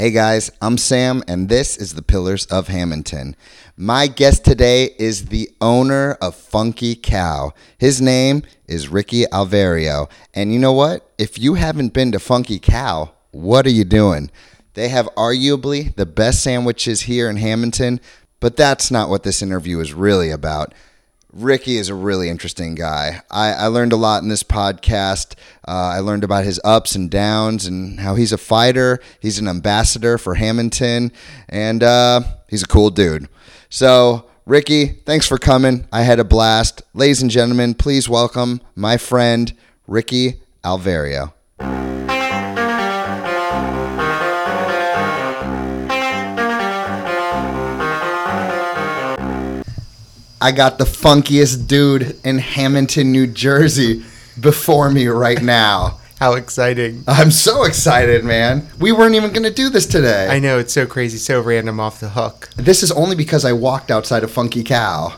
Hey guys, I'm Sam, and this is the Pillars of Hammonton. My guest today is the owner of Funky Cow. His name is Ricky Alverio. And you know what? If you haven't been to Funky Cow, what are you doing? They have arguably the best sandwiches here in Hammonton, but that's not what this interview is really about. Ricky is a really interesting guy. I, I learned a lot in this podcast. Uh, I learned about his ups and downs and how he's a fighter. He's an ambassador for Hammonton, and uh, he's a cool dude. So, Ricky, thanks for coming. I had a blast. Ladies and gentlemen, please welcome my friend, Ricky Alverio. I got the funkiest dude in Hammonton, New Jersey before me right now. How exciting. I'm so excited, man. We weren't even going to do this today. I know, it's so crazy, so random off the hook. This is only because I walked outside of Funky Cow.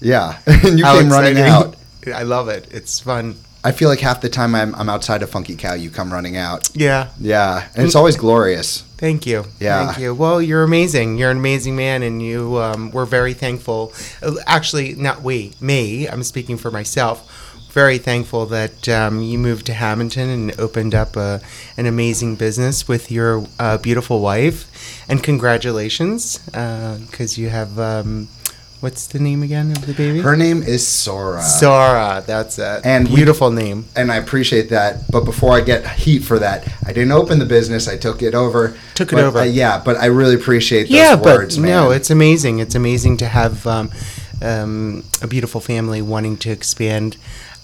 Yeah. and you How came running out. I love it. It's fun. I feel like half the time I'm, I'm outside of Funky Cow, you come running out. Yeah. Yeah. And it's always glorious. Thank you. Yeah. Thank you. Well, you're amazing. You're an amazing man, and you um, we're very thankful. Uh, Actually, not we, me. I'm speaking for myself. Very thankful that um, you moved to Hammonton and opened up a, an amazing business with your uh, beautiful wife. And congratulations, because you have um, what's the name again of the baby? Her name is Sora. Sora. That's it. And we- beautiful name. and I appreciate that. But before I get heat for that, I didn't open the business. I took it over. Took it But, over. uh, yeah, but I really appreciate those yeah, words, but man. no, it's amazing. It's amazing to have um, um, a beautiful family wanting to expand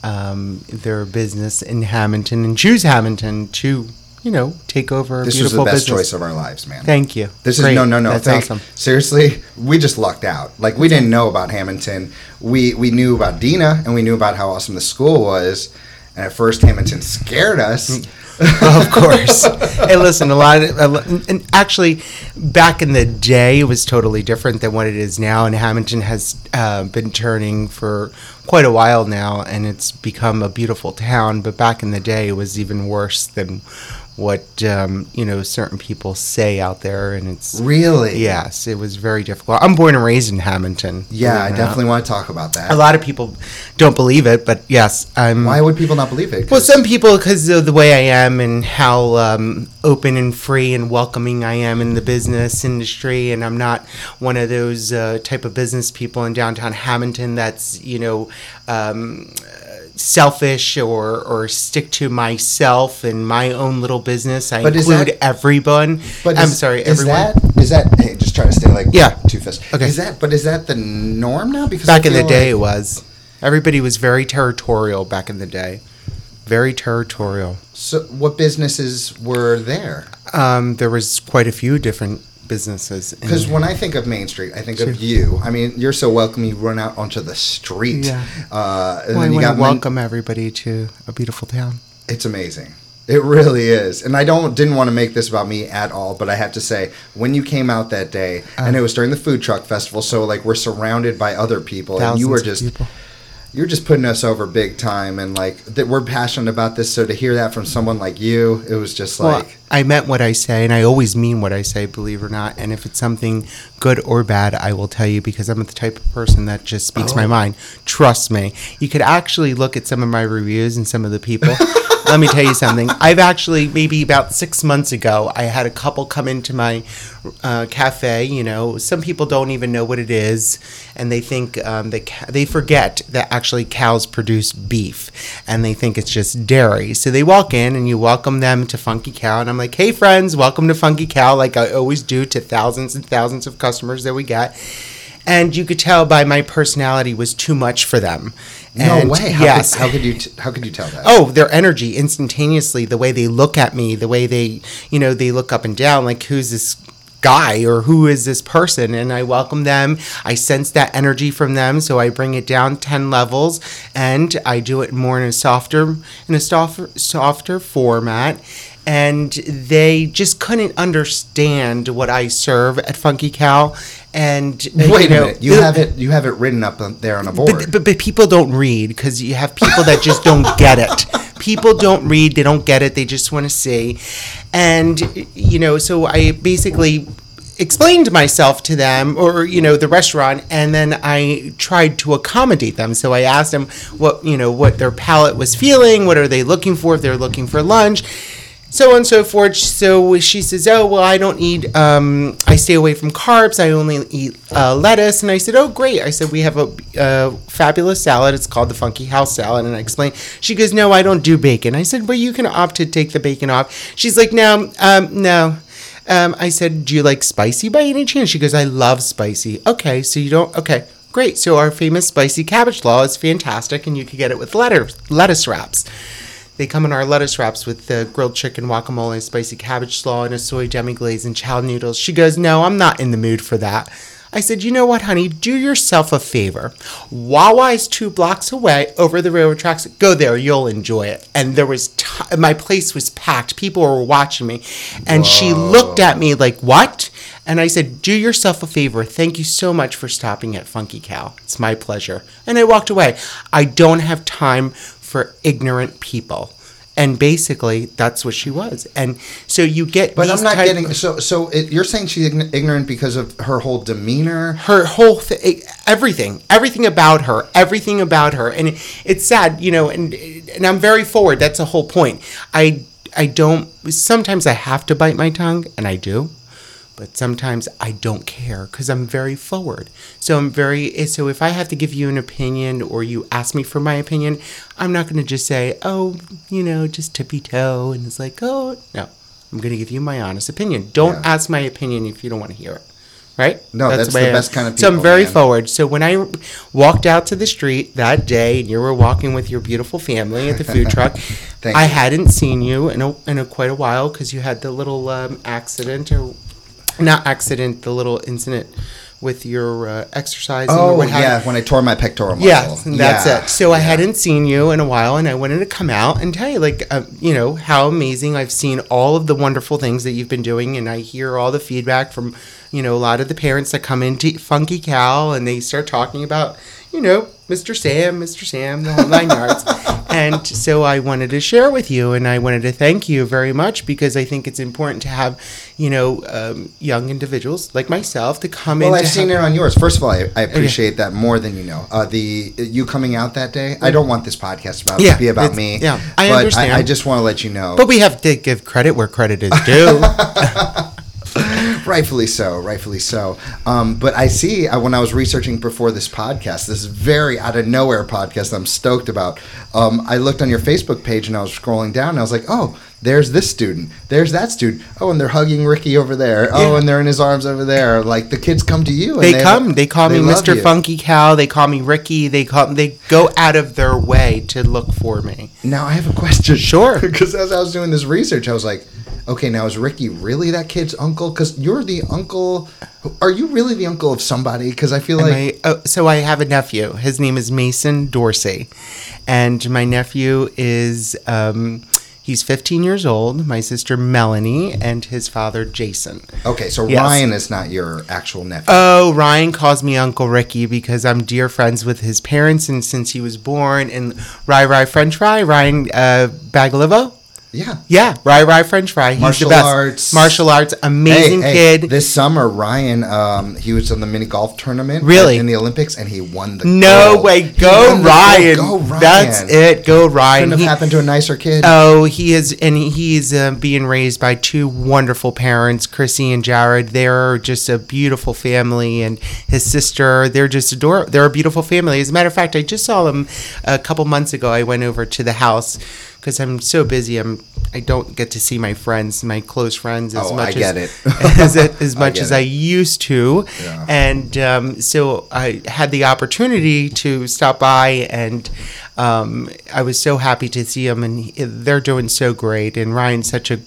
um, their business in Hammonton and choose Hammonton to, you know, take over this was the best business. choice of our lives, man. Thank you. This Great. is no, no, no. That's Thank- awesome. Seriously, we just lucked out. Like we didn't know about Hammonton. We we knew about Dina, and we knew about how awesome the school was. And at first, Hammonton scared us. of course. hey, listen, a lot of, a and actually, back in the day, it was totally different than what it is now. And Hammonton has uh, been turning for quite a while now, and it's become a beautiful town. But back in the day, it was even worse than what um, you know certain people say out there. And it's really? yes, it was very difficult. I'm born and raised in Hammonton. Yeah, I definitely want to talk about that. A lot of people don't believe it, but yes, I'm. Why would people not believe it? Well, some people, because of the way I am and how um, open and free and welcoming I am in the business industry, and I'm not one of those uh, type of business people in downtown Hammonton that's you know um, selfish or or stick to myself and my own little business. I But include that- everyone. But I'm is- sorry, is everyone. that is that? Hey, just trying to stay like Yeah. two fists. Okay. Is that? But is that the norm now? Because back in the feel day, it was everybody was very territorial. Back in the day, very territorial. So, what businesses were there? Um, there was quite a few different businesses. Because when I think of Main Street, I think of you. I mean, you're so welcome. You run out onto the street. Yeah. Uh, and Well, I then you want got to men- welcome everybody to a beautiful town. It's amazing. It really is. And I don't didn't want to make this about me at all, but I have to say, when you came out that day, Uh. and it was during the food truck festival, so like we're surrounded by other people, and you were just people. You're just putting us over big time, and like that we're passionate about this. So to hear that from someone like you, it was just Well, like. I meant what I say, and I always mean what I say, believe it or not. And if it's something good or bad, I will tell you because I'm the type of person that just speaks my Oh. mind. Trust me. You could actually look at some of my reviews and some of the people. Let me tell you something. I've actually, maybe about six months ago, I had a couple come into my uh, cafe. You know, some people don't even know what it is, and they think um, ca- they forget that actually cows produce beef, and they think it's just dairy. So they walk in, and you welcome them to Funky Cow, and I'm like, "Hey, friends, welcome to Funky Cow," like I always do to thousands and thousands of customers that we get. And you could tell by my personality was too much for them. No way. How yes. Could, how could you? T- how could you tell that? Oh, their energy instantaneously, the way they look at me, the way they, you know, they look up and down, like who's this guy or who is this person? And I welcome them. I sense that energy from them, so I bring it down ten levels, and I do it more in a softer, in a softer, softer format. And they just couldn't understand what I serve at Funky Cow. And uh, Wait you a know, minute. You have it. You have it written up there on a board. but, but, but people don't read because you have people that just don't get it. people don't read, they don't get it, they just want to see. And, you know, so I basically explained myself to them or you know the restaurant and then i tried to accommodate them so i asked them what you know what their palate was feeling what are they looking for if they're looking for lunch so on and so forth. So she says, "Oh well, I don't eat. Um, I stay away from carbs. I only eat uh, lettuce." And I said, "Oh great!" I said, "We have a, a fabulous salad. It's called the Funky House salad." And I explained. She goes, "No, I don't do bacon." I said, "Well, you can opt to take the bacon off." She's like, "No, um, no." Um, I said, "Do you like spicy by any chance?" She goes, "I love spicy." Okay, so you don't. Okay, great. So our famous spicy cabbage law is fantastic, and you can get it with lettuce lettuce wraps. They come in our lettuce wraps with the grilled chicken, guacamole, spicy cabbage slaw, and a soy demi glaze and chow noodles. She goes, No, I'm not in the mood for that. I said, You know what, honey? Do yourself a favor. Wawa is two blocks away over the railroad tracks. Go there, you'll enjoy it. And there was, t- my place was packed. People were watching me. And she looked at me like, What? And I said, Do yourself a favor. Thank you so much for stopping at Funky Cow. It's my pleasure. And I walked away. I don't have time for ignorant people. And basically, that's what she was. And so you get. But I'm not type- getting. So, so it, you're saying she's ignorant because of her whole demeanor. her whole thing, everything, everything about her, everything about her, and it, it's sad, you know. And and I'm very forward. That's the whole point. I I don't. Sometimes I have to bite my tongue, and I do. But sometimes I don't care because I'm very forward. So I'm very so if I have to give you an opinion or you ask me for my opinion, I'm not going to just say, "Oh, you know, just tippy toe," and it's like, "Oh, no." I'm going to give you my honest opinion. Don't Yeah. ask my opinion if you don't want to hear it. Right? No, that's way the best kind of So I'm very man. forward. So when I walked out to the street that day, and you were walking with your beautiful family at the food truck, I you. hadn't seen you in a, in a quite a while because you had the little um, accident or not accident, the little incident with your uh, exercise. Oh what yeah, when I tore my pectoral muscle. Yeah, that's Yeah, it. So I hadn't seen you in a while, and I wanted to come out and tell you, like, uh, you know, how amazing I've seen all of the wonderful things that you've been doing, and I hear all the feedback from, you know, a lot of the parents that come into Funky Cow, and they start talking about, you know, Mr. Sam, Mr. Sam, the whole nine yards. And so I wanted to share with you, and I wanted to thank you very much because I think it's important to have, you know, um, young individuals like myself to come in. Well, I've seen it on yours. First of all, I, I appreciate that more than you know. Uh, the you coming out that day. I don't want this podcast about Yeah, to be about me. yeah, I but understand. I, just want to let you know. But we have to give credit where credit is due. rightfully so, rightfully so. Um, but I see uh, when I was researching before this podcast, this very out of nowhere podcast I'm stoked about. Um, I looked on your Facebook page and I was scrolling down and I was like, oh, there's this student, there's that student. Oh, and they're hugging Ricky over there. Oh, Yeah. and they're in his arms over there. Like the kids come to you. And they come. They call me Mr. you. Funky Cow. They call me Ricky. They call. They go out of their way to look for me. Now I have a question. Sure. Because as I was doing this research, I was like, okay, now is Ricky really that kid's uncle? Because you're the uncle. Are you really the uncle of somebody? Because I feel And like my, oh, so I have a nephew. His name is Mason Dorsey, and my nephew is um, he's 15 years old. My sister Melanie and his father Jason. okay, so Yes. Ryan is not your actual nephew. Oh, Ryan calls me Uncle Ricky because I'm dear friends with his parents, and since he was born and Rye Rye French Fry, Ryan uh. Yeah. Yeah, Rye Rye French Fry. He's Martial the best. arts. Martial arts. Amazing Hey, hey, kid. This summer, Ryan, um, he was in the mini golf tournament. Really? In the Olympics, and he won the no gold. way. Go the Ryan. Go Ryan. That's it. Go Ryan. Couldn't have He- happened to a nicer kid. Oh, he is, and he's uh, being raised by two wonderful parents, Chrissy and Jared. They're just a beautiful family, and his sister. They're just adorable. They're a beautiful family. As a matter of fact, I just saw them a couple months ago. I went over to the house because I'm so busy. I'm I don't get to see my friends, my close friends, as Oh, much I get as it. as, as I much get as it. I used to. Yeah. And um, so I had the opportunity to stop by, and um, I was so happy to see them. And he- they're doing so great. And Ryan's such a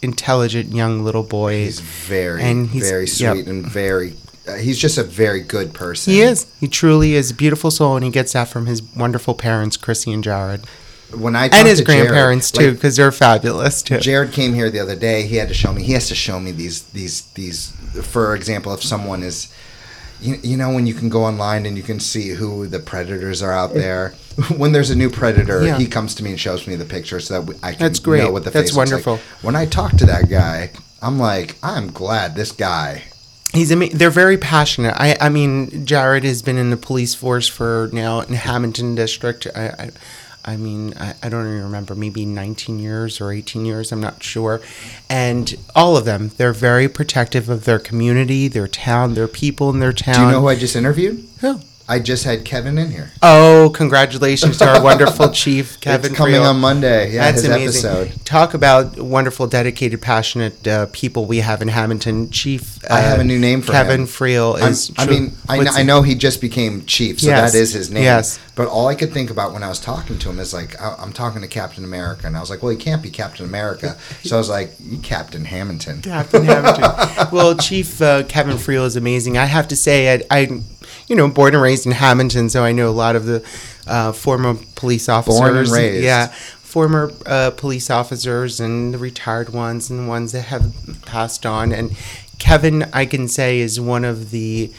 intelligent young little boy. He's very, And he's- very yep. sweet and very. Uh, he's just a very good person. he is. He truly is a beautiful soul, and he gets that from his wonderful parents, Chrissy and Jared, When I and his to grandparents like, too, because they're fabulous too. Jared came here the other day. He had to show me. He has to show me these these these. For example, if someone is, you, you know, when you can go online and you can see who the predators are out there. when there's a new predator, Yeah. he comes to me and shows me the picture so that I can That's great. know what the That's face like. wonderful. When I talk to that guy, I'm like, I'm glad this guy. He's ama- they're very passionate. I I mean, Jared has been in the police force for now in Hammonton district. I I, I mean, I, I don't even remember, maybe 19 years or 18 years. I'm not sure. And all of them, they're very protective of their community, their town, their people in their town. Do you know who I just interviewed? Who? I just had Kevin in here. Oh, congratulations to our wonderful chief, Kevin. it's coming Friel. on Monday. Yeah, That's his amazing. episode. Talk about wonderful, dedicated, passionate uh, people we have in Hammonton. Chief, uh, I have a new name for Kevin him. Friel is. I mean, I, kn- I know he just became chief, so Yes. that is his name. Yes. But all I could think about when I was talking to him is like, I- I'm talking to Captain America, and I was like, well, he can't be Captain America. So I was like, Captain Hammonton. Captain Hammonton. well, Chief uh, Kevin Friel is amazing. I have to say, I, I, you know, born and raised in Hammonton, so I know a lot of the uh, former police officers. Born and raised. Yeah, former uh, police officers and the retired ones and the ones that have passed on. And Kevin, I can say, is one of the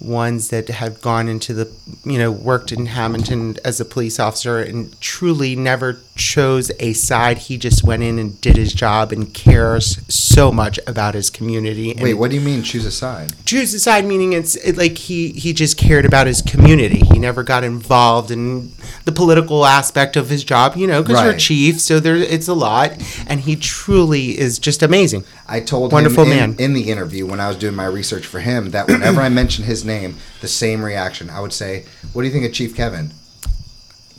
ones that have gone into the, you know, worked in Hammonton as a police officer and truly never chose a side. He just went in and did his job and cares so much about his community. And Wait, what do you mean choose a side? choose a side meaning it's it, like he he just cared about his community he never got involved in the political aspect of his job you know because you're Right. chief so there it's a lot and he truly is just amazing I told Wonderful him in, man. in the interview when I was doing my research for him that whenever I mention his name, the same reaction. I would say, "What do you think of Chief Kevin?"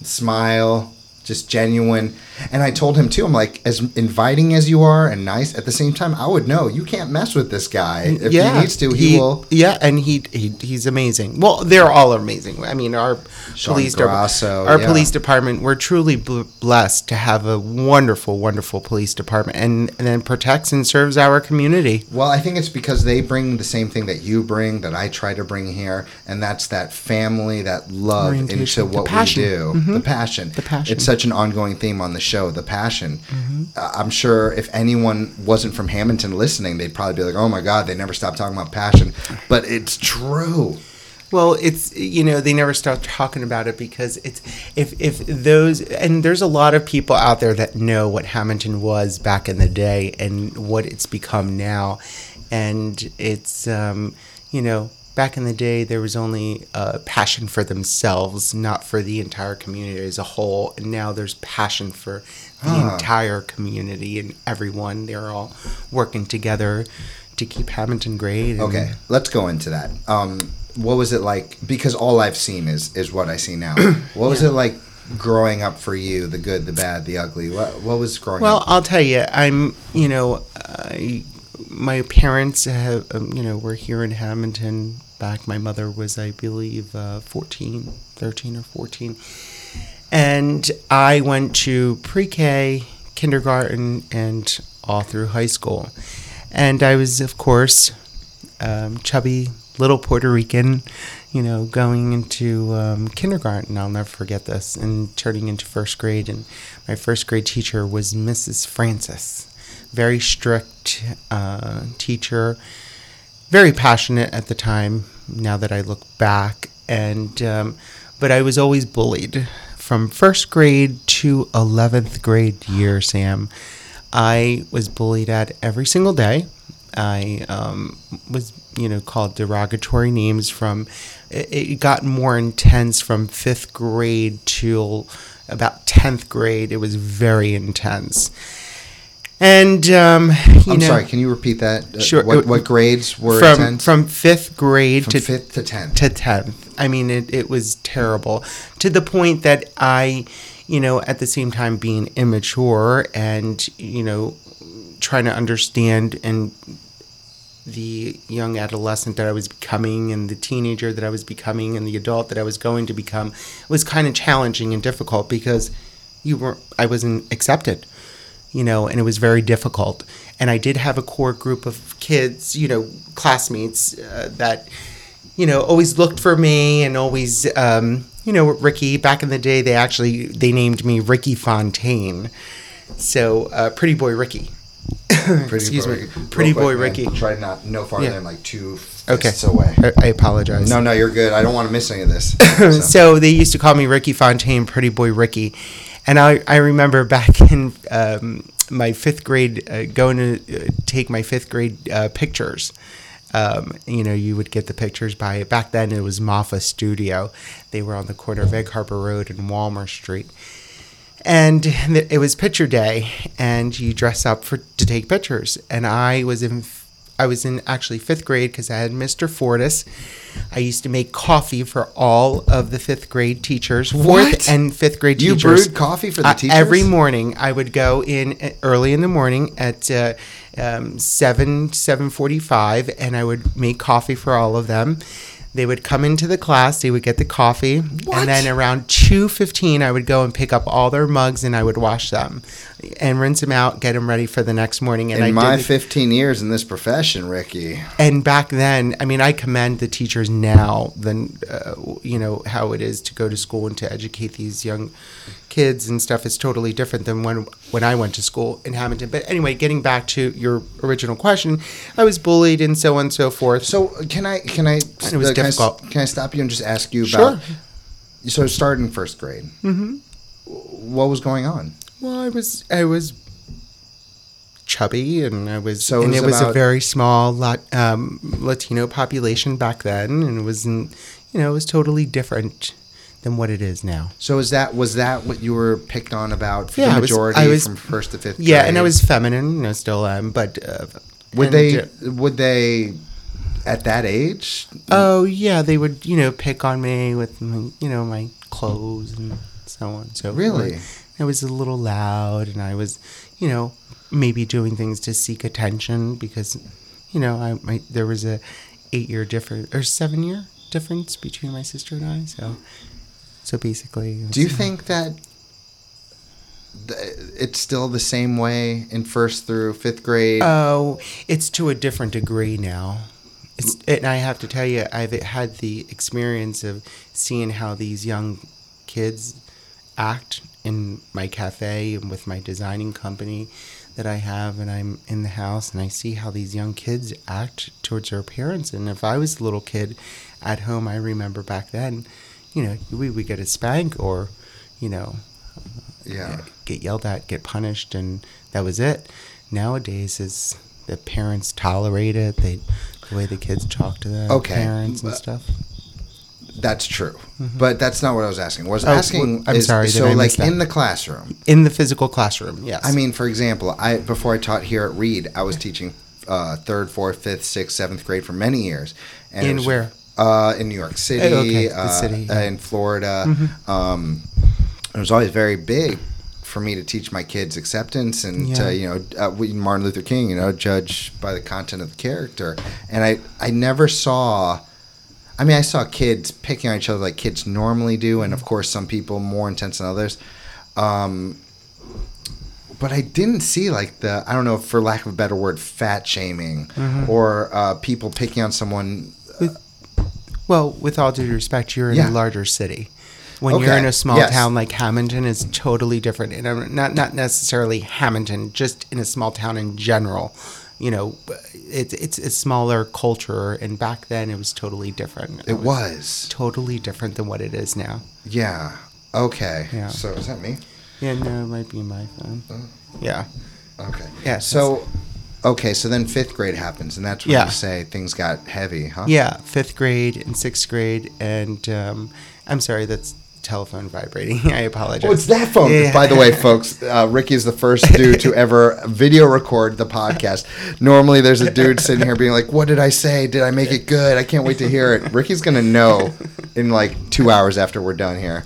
Smile, just genuine. And I told him too. I'm like, as inviting as you are and nice, at the same time, I would know you can't mess with this guy. If he needs to, he, will. yeah and he, he he's amazing well they're all amazing i mean our Sean police Grasso, our yeah. police department we're truly blessed to have a wonderful wonderful police department and, and then protects and serves our community Well, I think it's because they bring the same thing that you bring, that I try to bring here, and that's that family, that love into what we do. Mhm. The passion. The passion. It's such an ongoing theme on the show, the passion. Mm-hmm. Uh, I'm sure if anyone wasn't from Hammonton listening, they'd probably be like, oh my God, they never stop talking about passion. But it's true. Well, it's you know they never stop talking about it because it's if if those and there's a lot of people out there that know what Hammonton was back in the day and what it's become now, and it's um, you know back in the day there was only uh, passion for themselves, not for the entire community as a whole, and now there's passion for the Ah. entire community and everyone. They're all working together to keep Hammonton great. Okay, let's go into that. Um, what was it like? Because all I've seen is is what I see now. What was it like growing up for you? The good, the bad, the ugly. What what was growing up? Well, up? I'll tell you, I'm, you know, I, my parents have, um, you know, were here in Hammonton back. My mother was, I believe, uh, 14, 13 or 14. And I went to pre K, kindergarten, and all through high school. And I was, of course, um, chubby little Puerto Rican, you know, going into um, kindergarten. I'll never forget this, and turning into first grade. And my first grade teacher was Mrs. Francis, very strict uh, teacher, very passionate at the time. Now that I look back, and um, but I was always bullied from first grade to eleventh grade year. Sam, I was bullied at every single day. I um, was, you know, called derogatory names from. It, got more intense from fifth grade till about tenth grade. It was very intense, and um, you I'm know, sorry. Can you repeat that? Uh, Sure. What, what grades were from intense? from fifth grade From to fifth to tenth. to 10th. I mean, it, it was terrible to the point that I, you know, at the same time being immature and, you know, trying to understand and the young adolescent that I was becoming and the teenager that I was becoming and the adult that I was going to become was kind of challenging and difficult because you were I wasn't accepted you know, and it was very difficult. And I did have a core group of kids, you know, classmates uh, that, you know, always looked for me and always, um, you know, Ricky. Back in the day, they actually they named me Ricky Fontaine, so uh, Pretty Boy Ricky. Pretty Excuse boy me. Ricky. Pretty boy man. Ricky. Try not no farther Yeah. than like two Okay. away. I, I apologize. No, no, you're good. I don't want to miss any of this. so. So. they used to call me Ricky Fontaine, Pretty Boy Ricky, and I I remember back in um, my fifth grade uh, going to uh, take my fifth grade uh, pictures. Um, you know, you would get the pictures by back then. It was Maffa Studio. They were on the corner of Egg Harbor Road and Walmer Street, and it was picture day, and you dress up for to take pictures. And I was in, I was in actually fifth grade because I had Mr. Fortis. I used to make coffee for all of the fifth grade teachers, fourth What? and fifth grade You teachers. brewed coffee for the Uh, teachers? every morning. I would go in uh, early in the morning at uh, um, seven seven forty five, and I would make coffee for all of them. They would come into the class. They would get the coffee, What? and then around two fifteen, I would go and pick up all their mugs and I would wash them, and rinse them out, get them ready for the next morning. And I In my did, 15 years in this profession, Ricky, and back then, I mean, I commend the teachers now than uh, you know how it is to go to school and to educate these young kids and stuff. It's totally different than when when I went to school in Hammonton. But anyway, getting back to your original question, I was bullied and so on and so forth. So can I can I it was uh, can I difficult. Can I, stop you and just ask you Sure. about? So it started in first grade. Mm-hmm. What was going on? Well, I was I was chubby, and I was So it and was it was a very small lot, um, Latino population back then, and it wasn't you know it was totally different than what it is now. So is that was that what you were picked on about for Yeah, I the was- majority I was- from first to fifth? Yeah, grade? and I was feminine, and I still am, but uh, Would they? uh, Would they? At that age? Oh yeah, they would you know pick on me with my, you know my clothes and so on. So forth. I was a little loud, and I was you know maybe doing things to seek attention because you know I my, there was a eight year difference or seven year difference between my sister and I. So so basically, Do you was- uh, think that th- it's still the same way in first through fifth grade? Oh, it's to a different degree now. It's, and I have to tell you, I've had the experience of seeing how these young kids act in my cafe and with my designing company that I have, and I'm in the house, and I see how these young kids act towards their parents. And if I was a little kid at home, I remember back then, you know, we would get a spank or, you know, yeah. get yelled at, get punished, and that was it. Nowadays, is the parents tolerate it. They the way the kids talk to their Okay, parents and stuff. That's true, but that's not what I was asking. What I was Mm-hmm. Oh, asking, I'm is, sorry, So, like that? in the classroom, In the physical classroom, yes. I mean, for example, I before I taught here at Reed, I was teaching uh, third, fourth, fifth, sixth, seventh grade for many years. And in was- where? Uh, in New York City, Oh, okay, the uh, city, yeah. Mm-hmm. in Florida. Um, it was always very big for me to teach my kids acceptance and Yeah. to you know uh, Martin Luther King, you know, judge by the content of the character. And I I never saw. I mean, I saw kids picking on each other like kids normally do, and of course, some people more intense than others. Um, but I didn't see like the I don't know, for lack of a better word, fat shaming Mm-hmm. or uh, people picking on someone. Well, with all due respect, you're in Yeah. a larger city. When you're in a small yes. town like Hammonton, it's totally different. And not not necessarily Hammonton, just in a small town in general. You know, it's it's a smaller culture, and back then it was totally different. It was, totally different than what it is now. yeah, okay. Yeah. So is that me? Yeah, no, it might be my phone. Yeah. Okay. Yeah, So, okay, so then fifth grade happens, and that's when Yeah. you say things got heavy, huh? Yeah, fifth grade and sixth grade, and um, I'm sorry, that's telephone vibrating. I apologize. Oh, it's that phone. Yeah. By the way, folks, uh, Ricky is the first dude to ever video record the podcast. Normally, there's a dude sitting here being like, "What did I say? Did I make it good? I can't wait to hear it." Ricky's gonna know in like two hours after we're done here.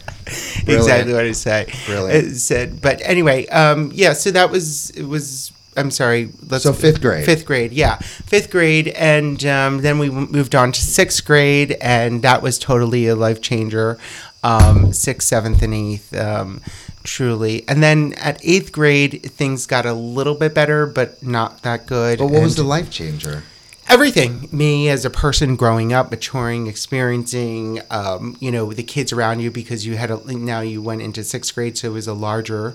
Brilliant. exactly what I say. Brilliant. It said, but anyway, um, yeah. So that was it was. I'm sorry. Let's, So fifth grade. Fifth grade, yeah, fifth grade, and um, then we moved on to sixth grade, and that was totally a life changer. Um, sixth, seventh, and eighth, um, truly. And then at eighth grade, things got a little bit better, but not that good. But what was the life changer? everything me as a person growing up maturing experiencing um, you know the kids around you because you had a now you went into sixth grade so it was a larger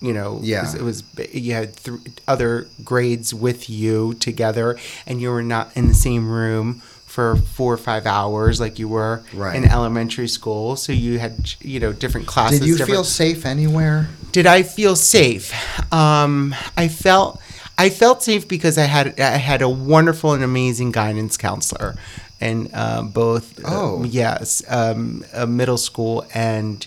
you know, Yeah. it was, it was you had th- other grades with you together, and you were not in the same room for four or five hours like you were Right. in elementary school. So you had you know different classes. Did you different- feel safe anywhere? did I feel safe? Um, I felt I felt safe because I had I had a wonderful and amazing guidance counselor, and uh, both uh, Oh. yes, um, uh, middle school and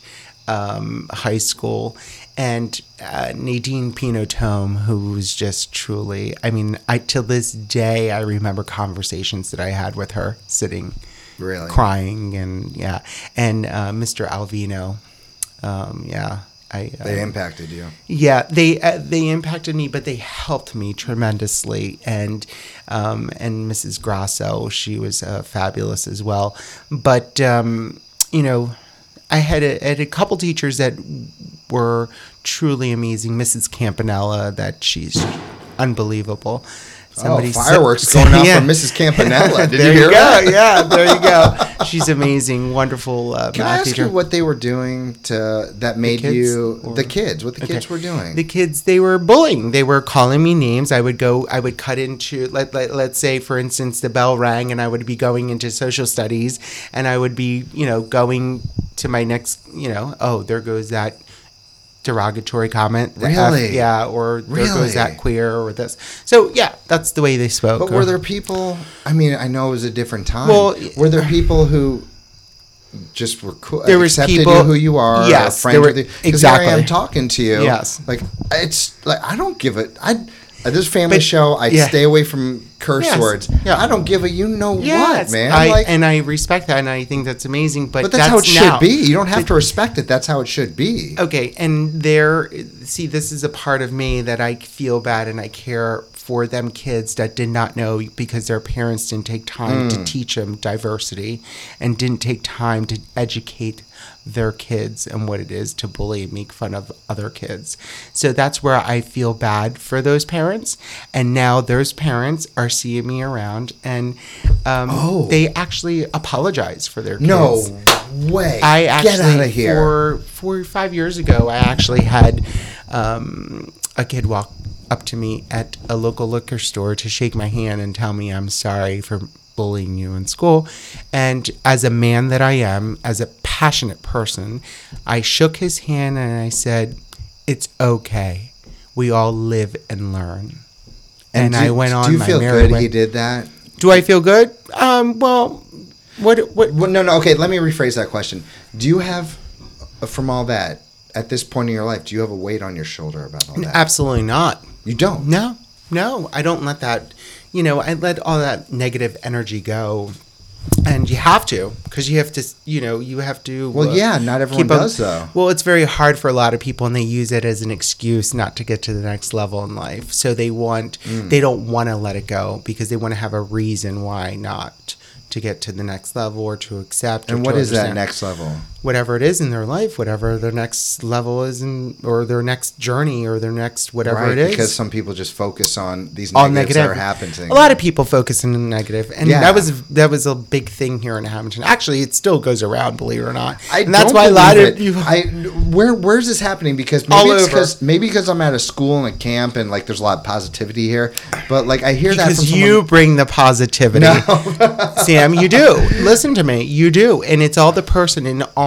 um, high school, and uh, Nadine Pinotome, who was just truly I mean I till this day I remember conversations that I had with her sitting Really? crying and yeah and uh, Mr. Alvino um, yeah I They um, impacted you. yeah, they uh, they impacted me, but they helped me tremendously. And um, and Mrs. Grasso, she was uh, fabulous as well. But um, you know, I had a, had a couple teachers that were truly amazing. Mrs. Campanella, that she's unbelievable. Oh, said- fireworks going off Yeah. from Mrs. Campanella. Did there you hear go. that? Yeah, there you go. She's amazing, wonderful uh, Can I ask teacher. you what they were doing to that made kids, you or- the kids? What the Okay. kids were doing? The kids, they were bullying. They were calling me names. I would go, I would cut into, let, let, let's say, for instance, the bell rang and I would be going into social studies and I would be, you know, going to my next, you know, oh, there goes that derogatory comment. the F- Really? yeah. Or there Really? goes that queer or this. So, yeah, that's the way they spoke. But were there people? I mean, I know it was a different time. Well, were there people who just were cool? There was people- you who you are. Yes, friends there were- with you. here I am talking to you. Yes. like it's like I don't give it. I at this family But- show, I yeah. stay away from curse Yes, words. yeah. I don't give a you know Yes, what, man. I, like, and I respect that, and I think that's amazing. But, but that's, how it should be. You don't have to respect it. That's how it should be. Okay, and there, see, this is a part of me that I feel bad and I care for them kids that did not know because their parents didn't take time to hmm. teach them diversity and didn't take time to educate their kids and what it is to bully and make fun of other kids. So that's where I feel bad for those parents. And now those parents are seeing me around and um, Oh. they actually apologize for their kids. No way. I actually get out of here. four or five years ago, I actually had um, a kid walk up to me at a local liquor store to shake my hand and tell me I'm sorry for bullying you in school. And as a man that I am, as a passionate person, I shook his hand and I said, "It's okay. We all live and learn." And, do- I went on Do you feel good way. he did that? Do I feel good? Um. Well, what? What? Well, no, no. Okay, let me rephrase that question. Do you have, uh, from all that, at this point in your life, do you have a weight on your shoulder about all that? Absolutely not. You don't. No, no, I don't let that. You know, I let all that negative energy go, and you have to because you have to. You know, you have to. Well, uh, yeah, not everyone does though. Well, it's very hard for a lot of people, and they use it as an excuse not to get to the next level in life. So they want, Mm. they don't want to let it go because they want to have a reason why not to get to the next level or to accept. or And what is that next level? Whatever it is in their life, whatever their next level is, in, or their next journey, or their next whatever right, it is. because some people just focus on these negatives negative. that are happening. A lot of people focus on the negative, and Yeah. that was that was a big thing here in Hammonton. Actually, it still goes around, believe it or not. I and that's why a lot of you. I where where's this happening? Because maybe All it's because maybe because I'm at a school and a camp and like there's a lot of positivity here. But like I hear that from because someone. you bring the positivity, Sam. You do. Listen to me. You do, and it's all the person and all.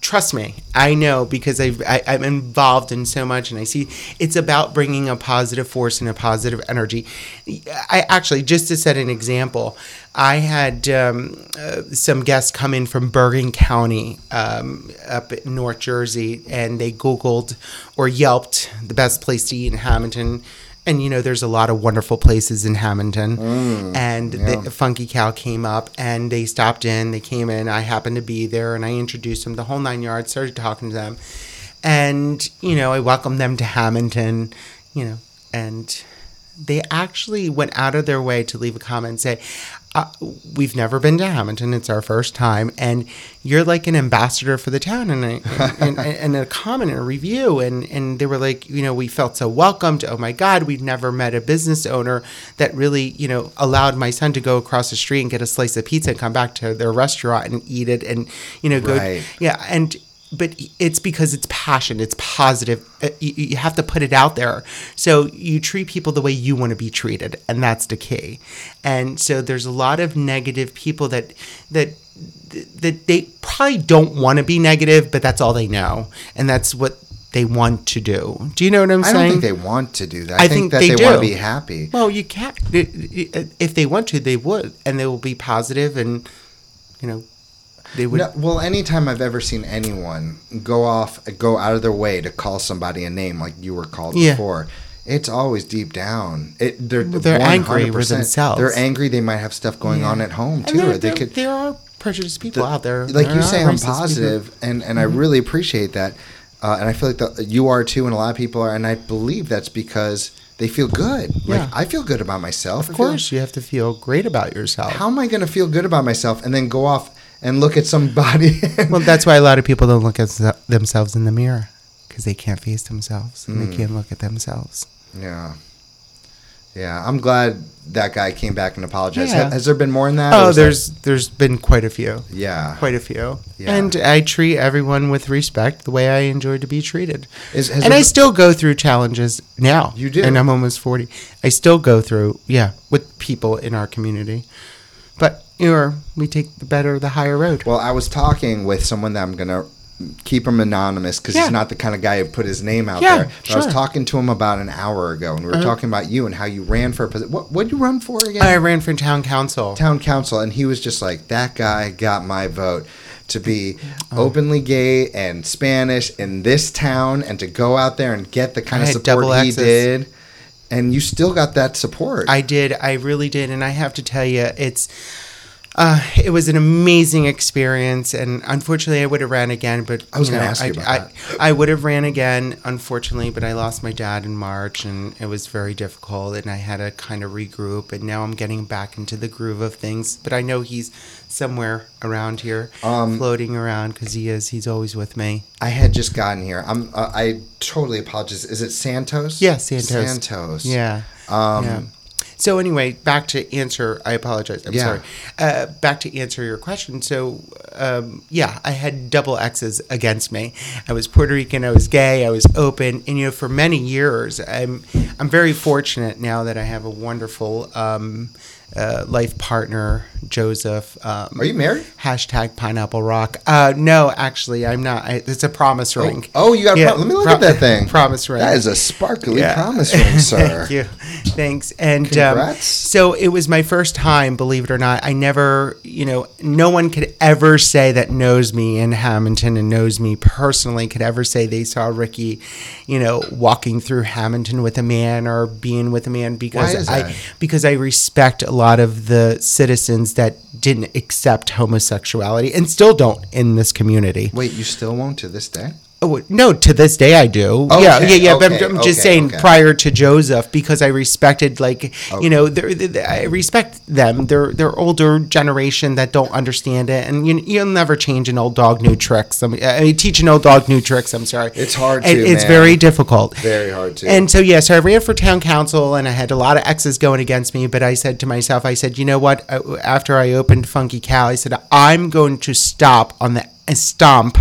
Trust me, I know because I've, I, I'm involved in so much, and I see it's about bringing a positive force and a positive energy. I actually, just to set an example, I had um, uh, some guests come in from Bergen County um, up in North Jersey, and they Googled or Yelped the best place to eat in Hammonton. And you know, there's a lot of wonderful places in Hammonton. Mm, and the Funky Cow came up and they stopped in. They came in. I happened to be there and I introduced them the whole nine yards, started talking to them. And, you know, I welcomed them to Hammonton, you know, and they actually went out of their way to leave a comment and say, uh, "We've never been to Hammonton; it's our first time, and you're like an ambassador for the town." And a, and, and, and a comment and a review, and and they were like, you know, we felt so welcomed. Oh my God, we've never met a business owner that really, you know, allowed my son to go across the street and get a slice of pizza and come back to their restaurant and eat it, and you know, go, Right. yeah, and but it's because it's passion it's positive Uh, you, you have to put it out there so you treat people the way you want to be treated and that's the key and so there's a lot of negative people that that that they probably don't want to be negative but that's all they know and that's what they want to do do you know what i'm saying? I don't think they want to do that. I, I think, think that they they, want to be happy. well, you can't. If they want to, they would, and they will be positive, and you know, they would. No, well, anytime I've ever seen anyone go off, go out of their way to call somebody a name like you were called Yeah. before, it's always deep down. It, they're They're angry with themselves. They're angry. They might have stuff going on at home too. there, they could, there are prejudiced people out there. like There you say, I'm racist people. positive, and and I Mm-hmm. really appreciate that. Uh, and I feel like the, you are too, and a lot of people are, and I believe that's because they feel good. Like Yeah. I feel good about myself. Of course, you have to feel great about yourself. How am I going to feel good about myself and then go off and look at somebody? well, that's why a lot of people don't look at themselves in the mirror because they can't face themselves and Mm. they can't look at themselves. Yeah. Yeah, I'm glad that guy came back and apologized. Yeah. Ha- Has there been more than that? Oh, was that- there's there's been quite a few. yeah. quite a few. Yeah. And I treat everyone with respect the way I enjoy to be treated. Is- has and there- I still go through challenges now. You do? And I'm almost 40. I still go through, yeah, with people in our community. But, know, we take the better, the higher road. Well, I was talking with someone that I'm gonna keep him anonymous because Yeah. he's not the kind of guy who put his name out Yeah, there. But I was talking to him about an hour ago, and we were Uh-huh. talking about you and how you ran for a position. What what you run for again? I ran for town council. town council, and he was just like, "That guy got my vote." To be Oh. openly gay and Spanish in this town, and to go out there and get the kind I of support he did, and you still got that support. I did. I really did. And I have to tell you, it's. Uh, it was an amazing experience, and unfortunately, I would have ran again. But I was gonna know, ask you about I, that. I would have ran again, unfortunately, but I lost my dad in March, and it was very difficult, and I had to kind of regroup. And now I'm getting back into the groove of things. But I know he's somewhere around here, Um, floating around, because he is. He's always with me. I had just gotten here. I'm. Uh, I totally apologize. Is it Santos? Yeah, Santos. Santos. Yeah. Um, yeah. So anyway, back to answer. I apologize. I'm Yeah. sorry. Uh, back to answer your question. So um, yeah, I had double X's against me. I was Puerto Rican. I was gay. I was open. And you know, for many years, I'm I'm very fortunate now that I have a wonderful um, uh, life partner, Joseph. Um, Are you married? Hashtag pineapple rock. Uh, no, actually, I'm not. I, it's a promise ring. Oh, you got. A Yeah, pro- Let me look pro- at that thing. promise ring. That is a sparkly Yeah. promise ring, sir. Thank you. Thanks. And um, Congrats. so it was my first time, believe it or not. I never, you know, no one could ever say that knows me in Hammonton and knows me personally could ever say they saw Ricky, you know, walking through Hammonton with a man or being with a man because I because I respect a lot of the citizens that didn't accept homosexuality and still don't in this community. Wait, you still won't to this day? Oh, no, to this day I do. Okay, yeah, yeah, yeah. but I'm, I'm just okay, saying okay. prior to Joseph because I respected, like, Okay. you know, they're, they I respect them. They're they're older generation that don't understand it, and you, you'll never change an old dog new tricks. I mean, I mean, teach an old dog new tricks. I'm sorry. It's hard to, It's very difficult. Very hard to. And so yeah, so I ran for town council, and I had a lot of exes going against me. But I said to myself, I said, you know what? After I opened Funky Cow, I said I'm going to stop on the stomp.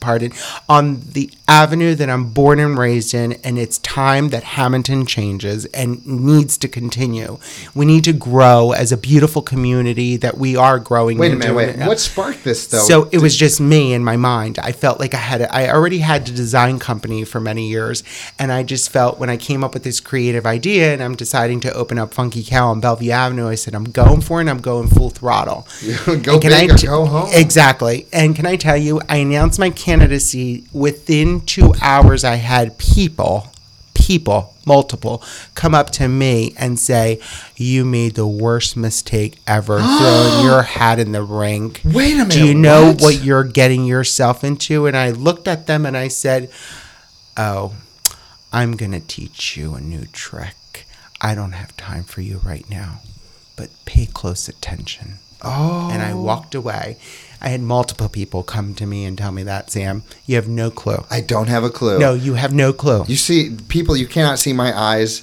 Pardon, on the avenue that I'm born and raised in, and it's time that Hammonton changes and needs to continue. We need to grow as a beautiful community that we are growing. Wait a minute. Wait. What sparked this though? So it was just me in my mind. I felt like I had, a, I already had a design company for many years, and I just felt when I came up with this creative idea, and I'm deciding to open up Funky Cow on Bellevue Avenue, I said I'm going for it. and I'm going full throttle. go And can big I or go home. Exactly. And can I tell you, I announced my candidacy within two hours. I had people, people, multiple, come up to me and say, "You made the worst mistake ever, throwing your hat in the ring." Wait a minute. Do you know what? what you're getting yourself into? And I looked at them and I said, "Oh, I'm gonna teach you a new trick. I don't have time for you right now, but pay close attention." Oh. and I oh. walked away. I had multiple people come to me and tell me that, Sam. You have no clue. I don't have a clue. No, you have no clue. You see, people, you cannot see my eyes.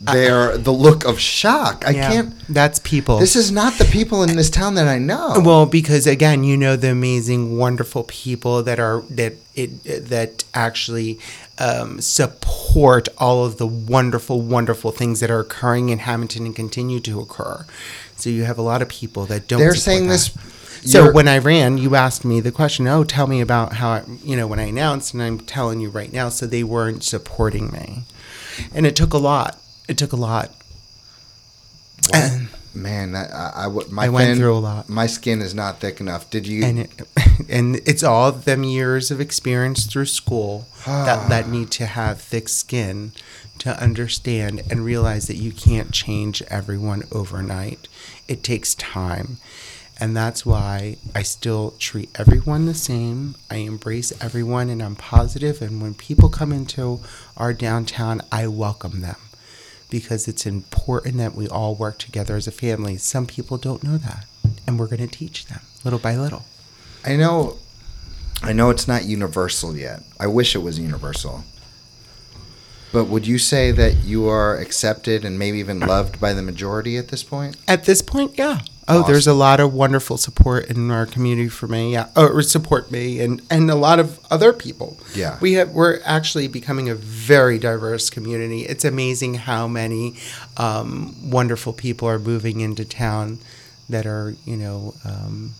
they're the look of shock. I Yeah, can't. That's people. This is not the people in this town that I know. Well, because again, you know the amazing, wonderful people that are that it that actually um, support all of the wonderful, wonderful things that are occurring in Hammonton and continue to occur. So you have a lot of people that don't. they're saying that. this. So you're- when I ran, you asked me the question. Oh, tell me about how I, you know when I announced, and I'm telling you right now. So they weren't supporting me, and it took a lot. It took a lot. And- man, I, I, my I went thin- through a lot. My skin is not thick enough. Did you? and it, and it's all them years of experience through school that led me to have thick skin to understand and realize that you can't change everyone overnight it takes time and that's why i still treat everyone the same i embrace everyone and i'm positive. and when people come into our downtown i welcome them because it's important that we all work together as a family some people don't know that and we're going to teach them little by little I know, I know it's not universal yet. I wish it was universal. But would you say that you are accepted and maybe even loved by the majority at this point? At this point, yeah. Oh, there's a lot of wonderful support in our community for me. Yeah, or support me and and a lot of other people. Yeah. we have we're actually becoming a very diverse community. It's amazing how many um, wonderful people are moving into town that are you know um,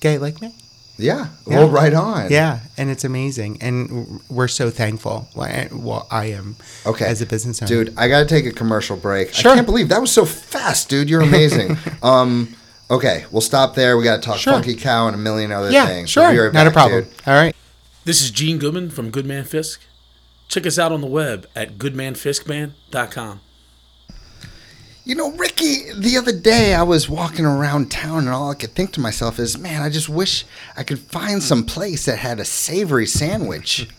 gay like me. Yeah. Yeah. Well, right on. Yeah, and it's amazing, and we're so thankful. Well, I- am. Okay. As a business owner, Dude, I got to take a commercial break. Sure. I can't believe that was so fast, dude. You're amazing. um, okay, we'll stop there. We got to talk Sure. Funky Cow and a million other Yeah, things. sure, We'll right not a problem. dude. All right. This is Gene Goodman from Goodman Fisk. Check us out on the web at goodmanfiskband.com. You know, Ricky, the other day I was walking around town and all I could think to myself is, man, I just wish I could find some place that had a savory sandwich.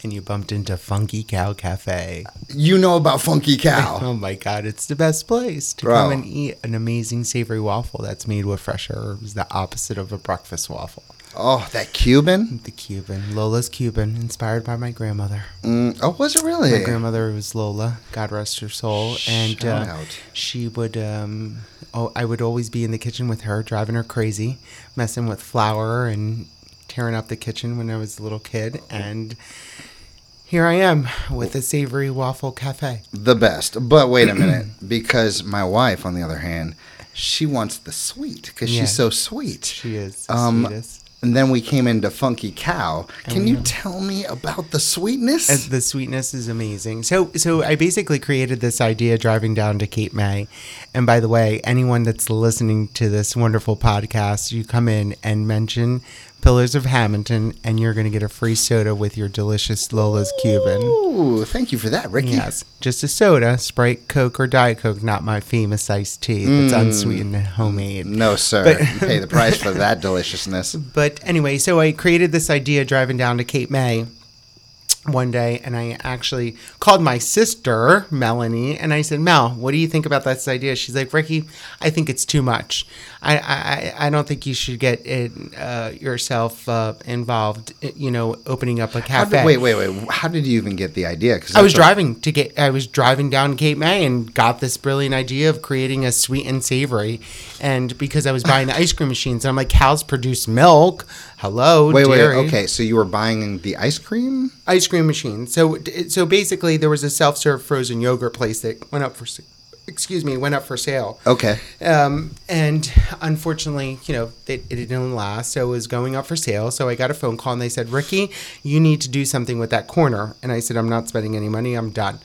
And you bumped into Funky Cow Cafe. you know about Funky Cow. Oh my god, it's the best place to Bro. come and eat an amazing savory waffle that's made with fresh herbs, the opposite of a breakfast waffle. Oh, that Cuban? The Cuban, Lola's Cuban, inspired by my grandmother. Mm, oh, was it really? My grandmother was Lola, God rest her soul, and uh, out. she would. Um, oh, I would always be in the kitchen with her, driving her crazy, messing with flour and tearing up the kitchen when I was a little kid, and here I am with a savory waffle cafe. The best. But wait a minute, because my wife, on the other hand, she wants the sweet because Yeah. she's so sweet. She is Um, sweetest. And then we came into Funky Cow. Can you tell me about the sweetness? And the sweetness is amazing. So, so I basically created this idea driving down to Cape May. And by the way, anyone that's listening to this wonderful podcast, you come in and mention Pillars of Hammonton, and you're going to get a free soda with your delicious Lola's Cuban. Ooh, thank you for that, Ricky. Yes, just a soda, Sprite, Coke, or Diet Coke, not my famous iced tea that's mm. unsweetened and homemade. No, sir. But- you pay the price for that deliciousness. But anyway, so I created this idea driving down to Cape May one day, and I actually called my sister, Melanie, and I said, Mel, what do you think about this idea? She's like, Ricky, I think it's too much. I, I, I don't think you should get it, uh, yourself uh, involved, you know, opening up a cafe. did, wait, wait, wait. How did you even get the idea? Cause I was what- driving to get. I was driving down Cape May and got this brilliant idea of creating a sweet and savory. And because I was buying the ice cream machines, and I'm like, cows produce milk. Hello, Wait, wait, okay. So you were buying the ice cream? Ice cream machine. So, so basically, there was a self-serve frozen yogurt place that went up for. Excuse me, went up for sale. Okay. Um, and unfortunately, you know, it, it didn't last. So it was going up for sale. So I got a phone call and they said, Ricky, you need to do something with that corner. And I said, I'm not spending any money. I'm done.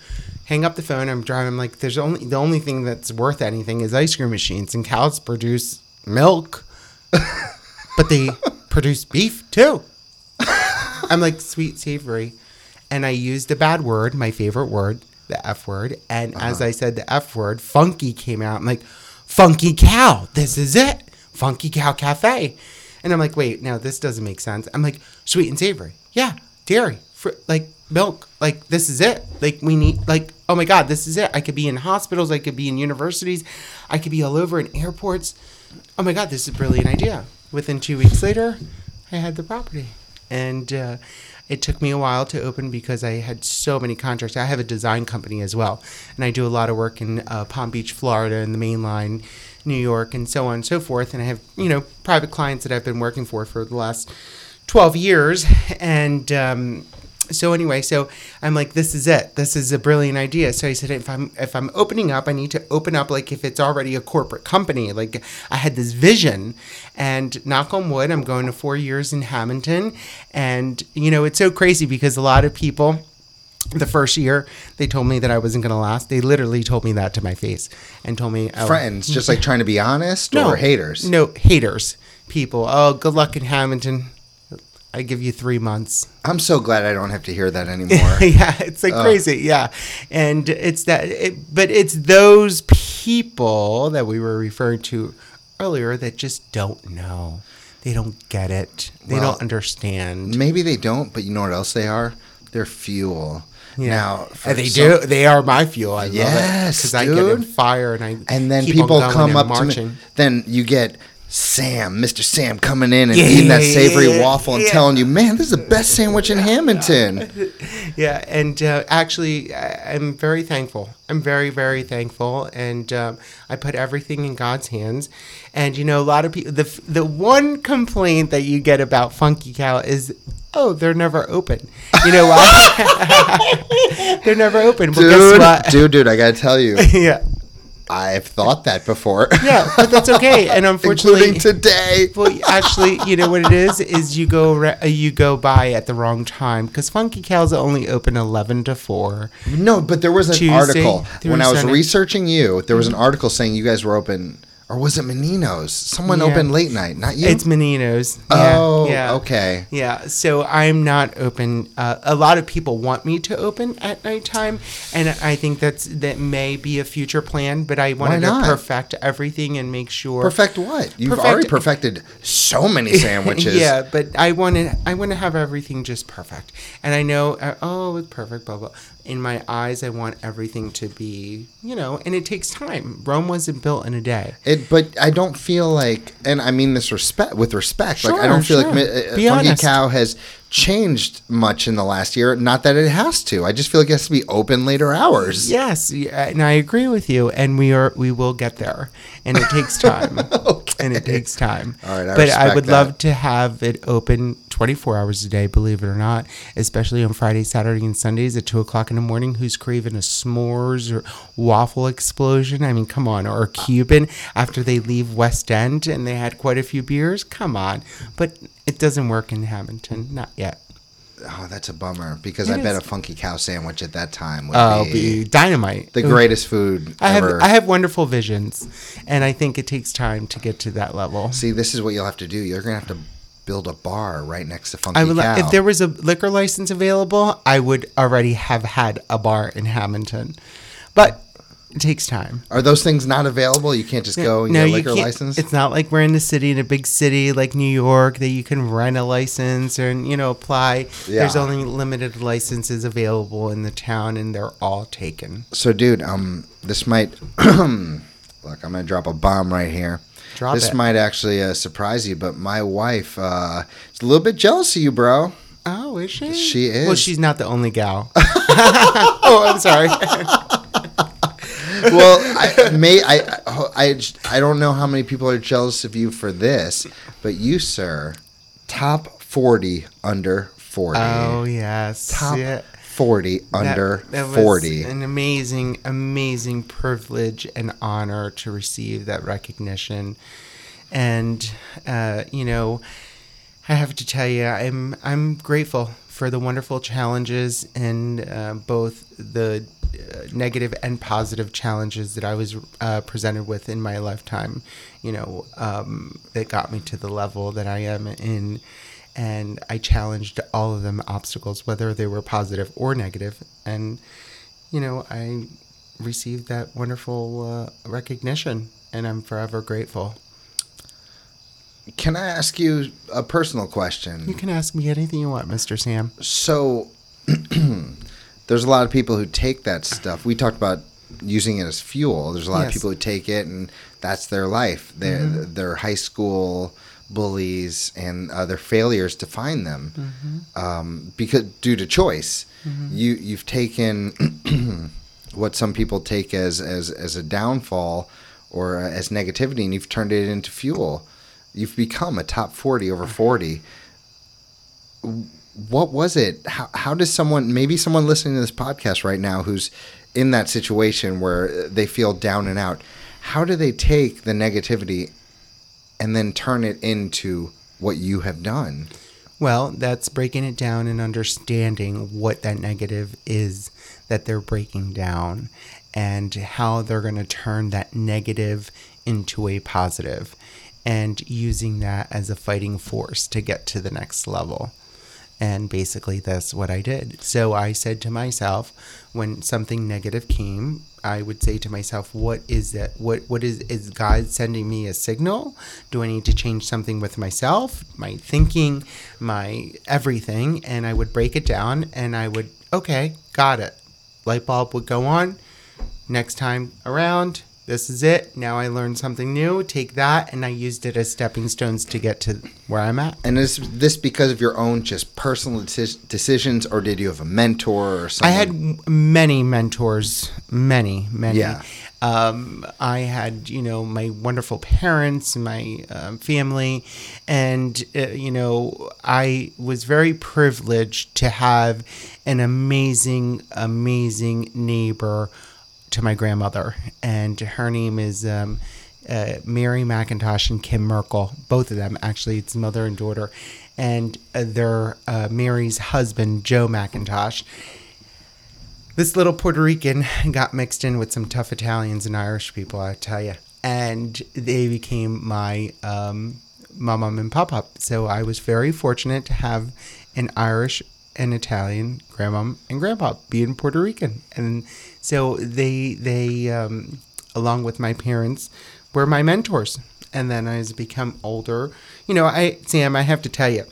Hang up the phone. I'm driving. I'm like, there's only, the only thing that's worth anything is ice cream machines and cows produce milk, but they produce beef too. I'm like, sweet, savory. And I used a bad word, my favorite word, the F word. And uh-huh. as I said the F word, funky came out. I'm like, funky cow, this is it. Funky cow cafe. And I'm like, wait, no, this doesn't make sense. I'm like, sweet and savory. Yeah, dairy, fr- like milk. Like, this is it. Like, we need, like, oh my God, this is it. I could be in hospitals. I could be in universities. I could be all over in airports. Oh my God, this is a brilliant idea. Within two weeks later, I had the property. And uh, It took me a while to open because I had so many contracts. I have a design company as well, and I do a lot of work in uh, Palm Beach, Florida, and the main line, New York, and so on and so forth. And I have, you know, private clients that I've been working for for the last 12 years. And, um, so anyway, so I'm like, this is it. This is a brilliant idea. So I said, if I'm if I'm opening up, I need to open up like if it's already a corporate company. Like I had this vision, and knock on wood, I'm going to four years in Hammonton, and you know it's so crazy because a lot of people. The first year, they told me that I wasn't going to last. They literally told me that to my face and told me, oh, Friends, just like trying to be honest, or haters. No, haters. People. Oh, good luck in Hammonton. I give you three months. I'm so glad I don't have to hear that anymore. yeah, it's like crazy. Yeah, and it's that. It, but it's those people that we were referring to earlier that just don't know. They don't get it. They Well, don't understand. Maybe they don't, but you know what else they are? They're fuel. Now, And they some- do. They are my fuel. I love it Yes, because I get in fire and I And then people come up to me. Then you get Sam, Mr. Sam, coming in and Yeah, eating that savory yeah, waffle and telling you, "Man, this is the best sandwich in Hammonton." Yeah, and uh, actually, I'm very thankful. I'm very, very thankful, and um, I put everything in God's hands. And you know, a lot of people. The the one complaint that you get about Funky Cow is, oh, they're never open. You know why? they're never open. Well, guess Dude, what? dude, dude, I gotta tell you, yeah, I've thought that before. yeah, but that's okay. And unfortunately, including today. Well, actually, you know what it is is you go re- uh, you go by at the wrong time because Funky Cow's only open eleven to four. No, but there was an Tuesday article when I was Sunday. researching you. There was an article saying you guys were open, or was it Menino's? Someone Yeah. opened late night, not you. It's Menino's. Yeah, oh, yeah. okay. Yeah, so I'm not open. Uh, a lot of people want me to open at nighttime, and I think that's that may be a future plan. But I wanted to perfect everything and make sure. Perfect what? You've Perfect- already perfected so many sandwiches. yeah, but I wanted. I want to have everything just perfect, and I know. Uh, oh, it's perfect. Blah blah. In my eyes, I want everything to be, you know, and it takes time. Rome wasn't built in a day. It, but I don't feel like, and I mean this respect with respect. like I don't feel sure. like uh, Funky honest. Cow has changed much in the last year. Not that it has to. I just feel like it has to be open later hours. Yes, and I agree with you, and we are we will get there, and it takes time, okay. and it takes time. All right, I but I would that. love to have it open twenty four hours a day, believe it or not, especially on Friday, Saturday, and Sundays at two o'clock in the morning. Who's craving a s'mores or waffle explosion? I mean, come on, or a Cuban after they leave West End and they had quite a few beers. Come on, but it doesn't work in Hammonton, not yet. Oh, that's a bummer because It I bet a Funky Cow sandwich at that time would Oh, be be dynamite. the greatest food I have ever. I have wonderful visions, and I think it takes time to get to that level. See, this is what you'll have to do. You're gonna have to build a bar right next to Funky I would Cow. if there was a liquor license available, I would already have had a bar in Hammonton, but it takes time. Are those things not available? You can't just go and get a liquor license. It's not like we're in the city in a big city like New York that you can rent a license and you know apply. Yeah. There's only limited licenses available in the town, and they're all taken. So, dude, um, this might look. I'm gonna drop a bomb right here. Drop this it. might actually uh, surprise you, but my wife uh, is a little bit jealous of you, bro. Oh, is she? She is. Well, she's not the only gal. oh, I'm sorry. well, I may I, I I don't know how many people are jealous of you for this, but you, sir, top forty under forty. Oh yes, top Yeah. Forty under that was forty. An amazing, amazing privilege and honor to receive that recognition, and uh, you know, I have to tell you, I'm I'm grateful for the wonderful challenges and uh, both the uh, negative and positive challenges that I was uh, presented with in my lifetime. You know, um, that got me to the level that I am in. And I challenged all of them obstacles, whether they were positive or negative. And, you know, I received that wonderful uh, recognition, and I'm forever grateful. Can I ask you a personal question? You can ask me anything you want, Mr. Sam. So there's a lot of people who take that stuff. We talked about using it as fuel. There's a lot of people who take it and that's their life. Their their high school bullies and other failures to find them Mm-hmm. um, because due to choice. You you've taken what some people take as as as a downfall or as negativity, and you've turned it into fuel. You've become a top forty over forty. What was it? How how does someone maybe someone listening to this podcast right now who's in that situation where they feel down and out? How do they take the negativity and then turn it into what you have done? Well, that's breaking it down and understanding what that negative is that they're breaking down and how they're going to turn that negative into a positive and using that as a fighting force to get to the next level. And basically, that's what I did. So I said to myself, when something negative came, I would say to myself, "What is that? What what is is God sending me a signal? Do I need to change something with myself, my thinking, my everything?" And I would break it down, and I would, okay, got it. Light bulb would go on. Next time around, this is it. Now I learned something new. Take that, and I used it as stepping stones to get to where I'm at. And is this because of your own just personal deci- decisions, or did you have a mentor or something? I had many mentors, many, many. Yeah. Um, I had, you know, my wonderful parents, and my um, family, and, uh, you know, I was very privileged to have an amazing, amazing neighbor to my grandmother. And her name is um, uh, Mary McIntosh and Kim Merkel, both of them, actually, it's mother and daughter. And uh, their uh, Mary's husband, Joe McIntosh this little Puerto Rican got mixed in with some tough Italians and Irish people, I tell you, and they became my um, mama and papa. So I was very fortunate to have an Irish and Italian grandmom and grandpa being Puerto Rican, and so they they um, along with my parents were my mentors. And then as I become older, you know, I Sam, I have to tell you.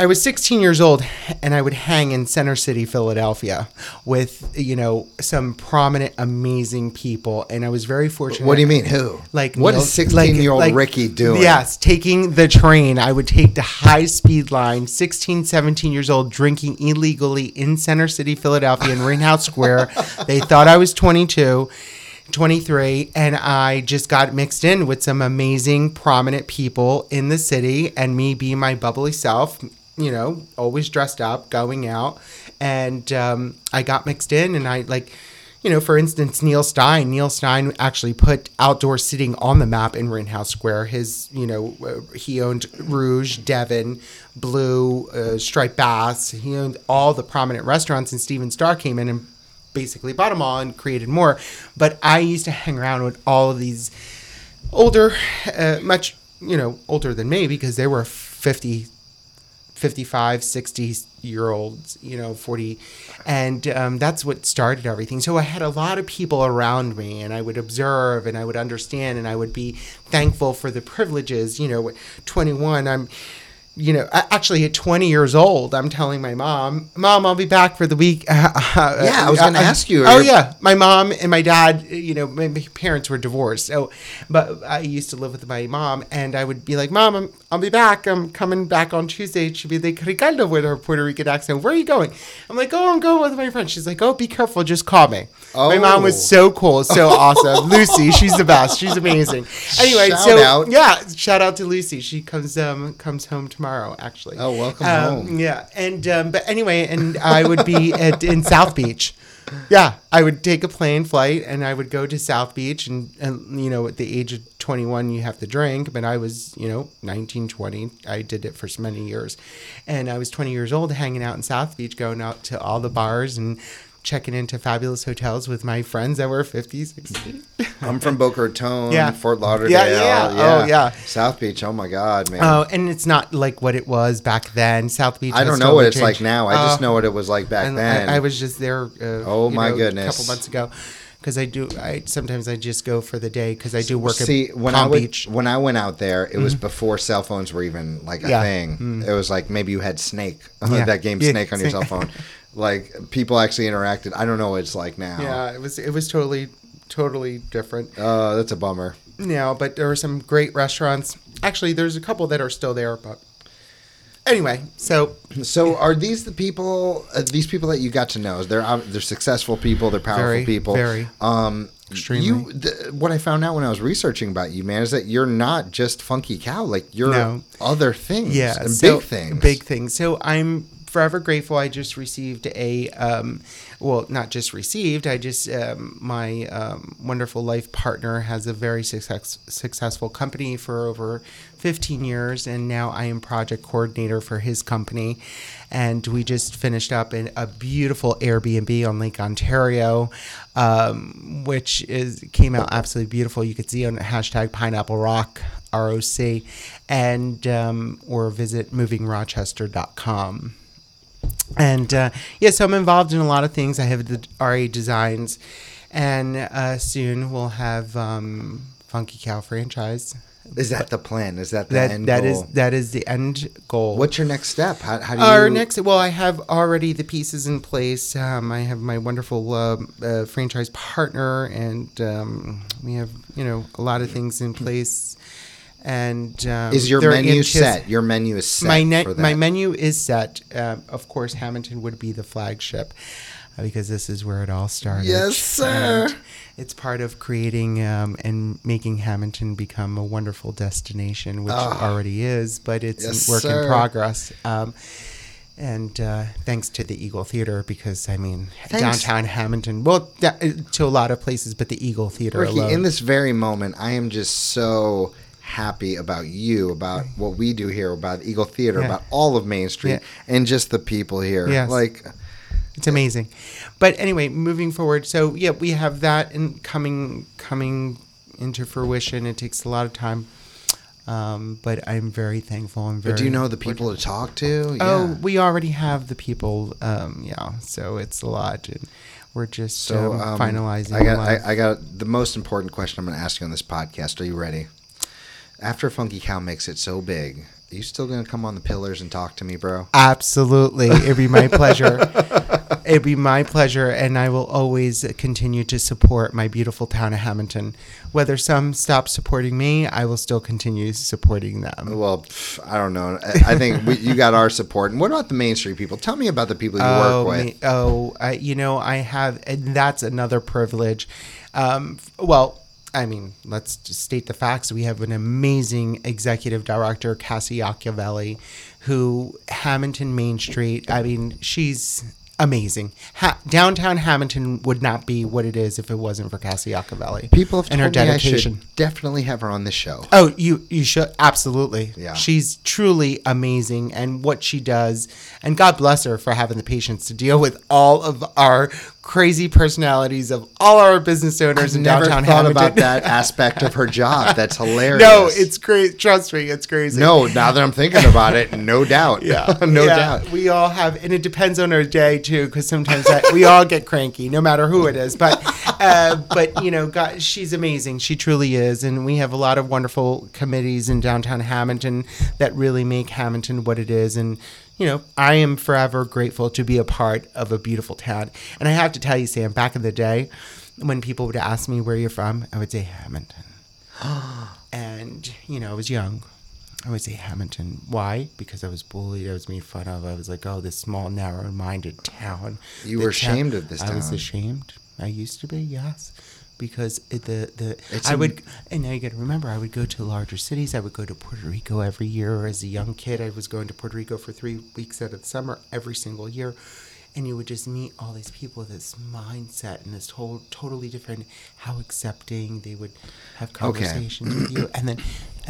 I was 16 years old and I would hang in Center City, Philadelphia with, you know, some prominent, amazing people. And I was very fortunate. What do you mean? Who? Like, what Neil- is 16 year old like- Ricky doing? Yes, taking the train. I would take the high speed line, 16, 17 years old, drinking illegally in Center City, Philadelphia, in Rittenhouse Square. they thought I was 22. 23 and I just got mixed in with some amazing prominent people in the city and me being my bubbly self you know always dressed up going out. And um, I got mixed in and I like you know for instance Neil Stein Neil Stein actually put outdoor sitting on the map in Rittenhouse Square. His you know uh, he owned Rouge Devon Blue uh, Striped Bass. He owned all the prominent restaurants and Stephen Starr came in and basically bought them all and created more. But I used to hang around with all of these older, uh, much, you know, older than me because they were 50, 55, 60 year olds, you know, 40. And um, that's what started everything. So I had a lot of people around me and I would observe and I would understand and I would be thankful for the privileges. You know, at 21, I'm you know, actually at 20 years old, I'm telling my mom, "Mom, I'll be back for the week." Uh, yeah, I was uh, gonna uh, ask you, Oh yeah, my mom and my dad, you know, my parents were divorced, so but I used to live with my mom, and I would be like, "Mom, I'm, I'll be back. I'm coming back on Tuesday." She'd be like, "Ricardo," with her Puerto Rican accent. Where are you going? I'm like, "Oh, I'm going with my friend." She's like, "Oh, be careful. Just call me." My mom Oh. was so cool, so awesome. Lucy, she's the best. She's amazing. Anyway, Shout so out. yeah, shout out to Lucy. She comes um comes home tomorrow, actually. Oh, welcome Um, home. Yeah, and um, but anyway, and I would be at, in South Beach. Yeah, I would take a plane flight and I would go to South Beach and, and you know at the age of 21 you have to drink, but I was, you know, 19, 20. I did it for so many years. And I was 20 years old hanging out in South Beach going out to all the bars and checking into fabulous hotels with my friends that were 50, 60. I'm from Boca Raton, Yeah. Fort Lauderdale. Yeah, yeah. Oh, yeah. South Beach. Oh my God, man. Oh, and it's not like what it was back then. South Beach. I don't know what it's like now. I just Oh. know what it was like back then. I, I was just there. Uh, Oh, my know, goodness. A couple months ago, because I do. I sometimes I just go for the day because I do work See, at when Palm I would, Beach. Mm-hmm. when I went out there, it was before cell phones were even like a Yeah. Thing. It was like maybe you had Snake, Yeah. that game Yeah, Snake on your cell phone. Like people actually interacted. I don't know what it's like now. Yeah, it was. It was totally, totally different. Uh, that's a bummer. now, but there were some great restaurants. actually, there's a couple that are still there, but anyway. So So are these the people? Uh, these people that you got to know? They're uh, they're successful people. They're powerful Very, people. very. Um, Extremely. You, th- what I found out when I was researching about you, man, is that you're not just funky cow. Like you're No. other things. yeah, and so- big things. Big things. So I'm forever grateful. I just received a, um, well, not just received. I just um, my um, wonderful life partner has a very success, successful company for over 15 years, and now I am project coordinator for his company. And we just finished up in a beautiful Airbnb on Lake Ontario, um, which is came out absolutely beautiful. You could see on hashtag Pineapple Rock ROC, and um, or visit movingrochester.com. And uh, yeah, so I'm involved in a lot of things. I have the RA Designs, and uh, soon we'll have um, Funky Cow franchise. Is that the plan? Is that the That end that is goal? that is the end goal. What's your next step? How, how do you? Our next, well, I have already the pieces in place. Um, I have my wonderful uh, uh, franchise partner, and um, we have you know a lot of things in place. And um, is your menu antici- set? Your menu is set my ne- my menu is set. Um, of course, Hammonton would be the flagship uh, because this is where it all started. Yes, sir. And it's part of creating um, and making Hammonton become a wonderful destination, which it already is, but it's Ah. Yes, a work sir. in progress. Um, and uh, thanks to the Eagle Theater, because I mean, Thanks. downtown Hammonton, well, to a lot of places, but the Eagle Theater Ricky, alone. in this very moment, I am just so happy about you, about what we do here, about Eagle Theater, Yeah. about all of Main Street, Yeah. and just the people here. Yes. Like, It's amazing. But anyway, moving forward, so yeah, we have that and coming coming into fruition. It takes a lot of time, um, but I'm very thankful. I'm very. but do you know the people to talk to? Oh, we already have the people. Um, yeah, so it's a lot, and we're just So um, um, finalizing. I got, a lot of- I, I got the most important question I'm going to ask you on this podcast. Are you ready? After Funky Cow makes it so big, are you still going to come on the pillars and talk to me, bro? Absolutely. It'd be my pleasure. It'd be my pleasure. And I will always continue to support my beautiful town of Hammonton. Whether some stop supporting me, I will still continue supporting them. Well, pff, I don't know. I I think we, you got our support. And what about the Main Street people? Tell me about the people you oh, work with. me- oh, I, you know, I have, and that's another privilege. Um, well, I mean, let's just state the facts. We have an amazing executive director, Cassie Iacovelli, who Hammonton Main Street. I mean, she's amazing. Ha- downtown Hammonton would not be what it is if it wasn't for Cassie Iacovelli. People have and her me I dedication. should definitely have her on the show. Oh, you you should absolutely. Yeah. She's truly amazing and what she does and God bless her for having the patience to deal with all of our crazy personalities of all our business owners in Never downtown thought Hammonton. about that aspect of her job. That's hilarious. no, it's great. Trust me, it's crazy. no. Now that I'm thinking about it, no doubt. Yeah, no yeah, doubt. We all have, and it depends on our day too, because sometimes I, we all get cranky, no matter who it is. But, uh, but you know, God, she's amazing. She truly is, and we have a lot of wonderful committees in downtown Hammonton that really make Hammonton what it is. And you know, I am forever grateful to be a part of a beautiful town. And I have to tell you, Sam, back in the day, when people would ask me where you're from, I would say Hamilton. and you know, I was young. I would say Hamilton. Why? Because I was bullied. I was made fun of. I was like, oh, this small, narrow-minded town. You The were ashamed of this town. I was ashamed. I used to be, yes, because it, the the It's I would and now you got to remember I would go to larger cities. I would go to Puerto Rico every year. As a young kid, I was going to Puerto Rico for three weeks out of the summer every single year. And you would just meet all these people, with this mindset, and this whole totally different. How accepting they would have conversations with you, and then,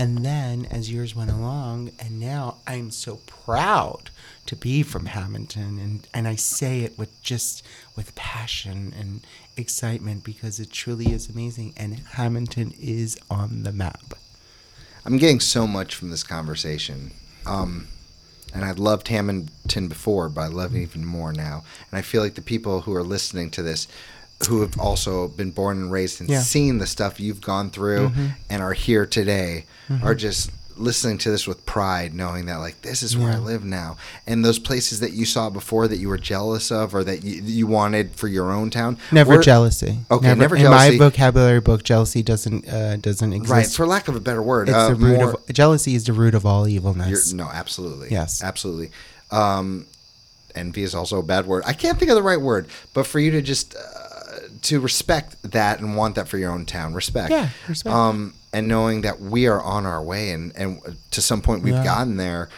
and then as years went along, and now I'm so proud to be from Hammonton, and and I say it with just with passion and excitement because it truly is amazing, and Hammonton is on the map. I'm getting so much from this conversation. Um, and I loved Hammonton before, but I love it even more now. And I feel like the people who are listening to this, who have also been born and raised and Yeah. seen the stuff you've gone through and are here today, are just listening to this with pride, knowing that like this is where I live now, and those places that you saw before that you were jealous of or that you, you wanted for your own town. Never were- jealousy. Okay, never In jealousy. my vocabulary book, jealousy doesn't uh, doesn't exist. Right, for lack of a better word, it's uh, the root more, of jealousy is the root of all evilness. no, absolutely, Yes. absolutely. Um, envy is also a bad word. I can't think of the right word, but for you to just uh, to respect that and want that for your own town, respect. Yeah, respect. Um, and knowing that we are on our way, and and to some point we've Yeah. gotten there.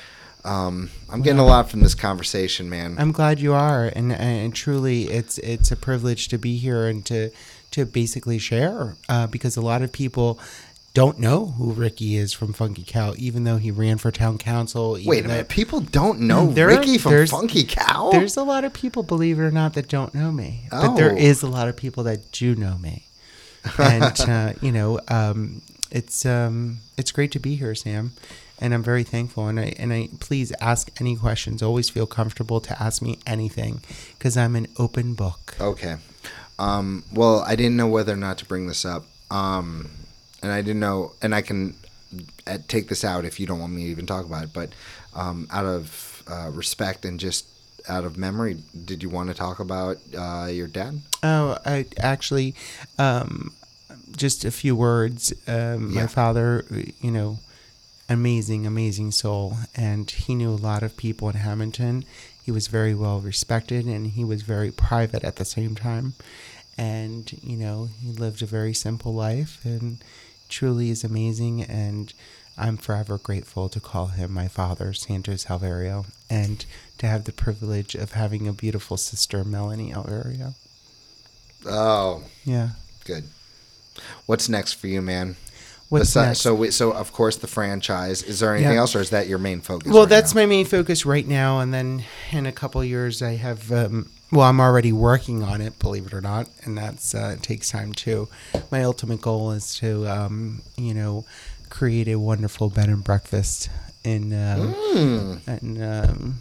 Um, I'm getting a lot from this conversation, man. I'm glad you are, and and truly, it's it's a privilege to be here and to to basically share uh, because a lot of people don't know who Ricky is from Funky Cow, even though he ran for town council. even Wait a minute, people don't know There are- Ricky from there's- Funky Cow. There's a lot of people, believe it or not, that don't know me. But there Oh. a lot of people that do know me. And uh, you know, um, it's um, it's great to be here, Sam. And I'm very thankful. And I and I please ask any questions. Always feel comfortable to ask me anything because I'm an open book. Okay. Um, well, I didn't know whether or not to bring this up. Um, and I didn't know, and I can uh, take this out if you don't want me to even talk about it. But um, out of uh, respect and just out of memory, did you want to talk about uh, your dad? Oh, I actually, um, just a few words. Um, Yeah. My father, you know, amazing, amazing soul, and he knew a lot of people in Hammonton. He was very well respected, and he was very private at the same time. And you know, he lived a very simple life, and truly is amazing. And I'm forever grateful to call him my father, Santos Alverio, and to have the privilege of having a beautiful sister, Melanie Alverio. Oh, Yeah. good. What's next for you, man? What's Besi- next? So, we, so of course, the franchise. Is there anything Yeah. else, or is that your main focus? Well, right that's now? my main focus right now, and then in a couple years, I have. Um, well, I'm already working on it, believe it or not, and that's uh, it takes time too. My ultimate goal is to, um, you know, create a wonderful bed and breakfast in, um, Mm. in um,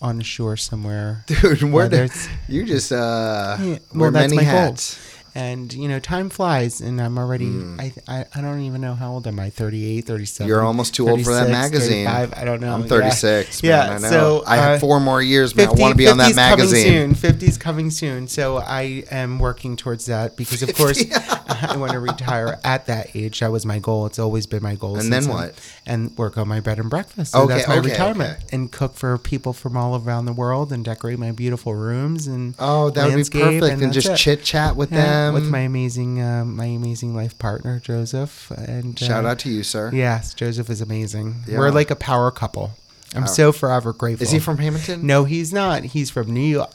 on the shore somewhere. Dude, where it's- you just uh, Yeah, wear well, that's many my hats? goal. And you know, time flies, and I'm already. Hmm. I, I I don't even know how old am I? 38, 37? You're almost too old for that magazine. 35, I don't know. I'm 36. Yeah, man, I know. so I have uh, four more years, man. I want to be on that 50's magazine. Coming soon. 50's coming soon. So I am working towards that because, of course, I want to retire at that age. That was my goal. It's always been my goal. And then what? And work on my bed and breakfast. So Okay, that's my okay, retirement. okay. And cook for people from all around the world and decorate my beautiful rooms and Oh, that would be perfect, and, that's just chit chat with Yeah, them. With my amazing, uh, my amazing life partner Joseph. And Shout uh, out to you, sir. Yes, Joseph is amazing. Yeah. We're like a power couple. I'm Power. so forever grateful. Is he from Hammonton? No, he's not. He's from New York.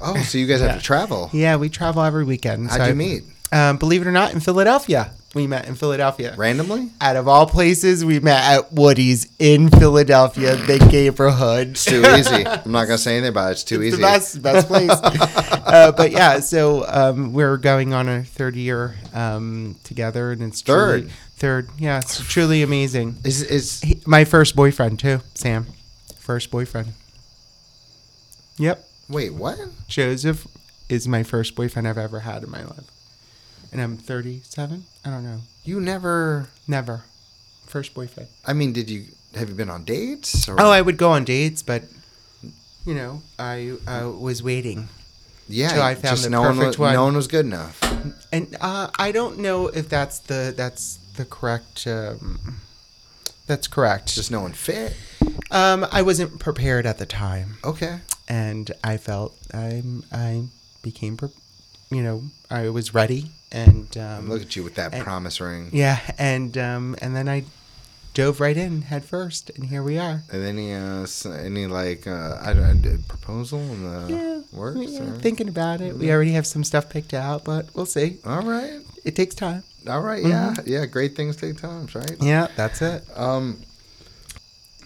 Oh, so you guys have to travel. Yeah, we travel every weekend. How'd So you I- meet? Um, believe it or not, in Philadelphia. We met in Philadelphia. Randomly? Out of all places, we met at Woody's in Philadelphia, the neighborhood. It's too easy. I'm not gonna say anything about it. It's too It's easy. the best, best place. uh, but yeah, so um, we're going on a third year um, together, and it's Third? truly, third. Yeah, it's truly amazing. Is is He, my first boyfriend too, Sam. First boyfriend. Yep, wait what? Joseph is my first boyfriend I've ever had in my life, and I'm 37. I don't know. You never. Never. First boyfriend. I mean, did you have you been on dates? Or? Oh, I would go on dates, but you know, I uh, was waiting. yeah. till I found just the no one was, one. No one was good enough. and uh, I don't know if that's the that's the correct. Um, that's correct. Just no one fit. um, I wasn't prepared at the time, Okay. and I felt I I became, you know, I was ready, and um, Look at you with that and- promise ring. yeah, and um, and then I dove right in head first, and here we are. And any uh any like uh I don't proposal in the Yeah, works? yeah, or- thinking about it. We already have some stuff picked out, but we'll see. All right. It takes time. All right. Yeah. Mm-hmm. Yeah. Great things take time, right? Yeah, that's it. Um,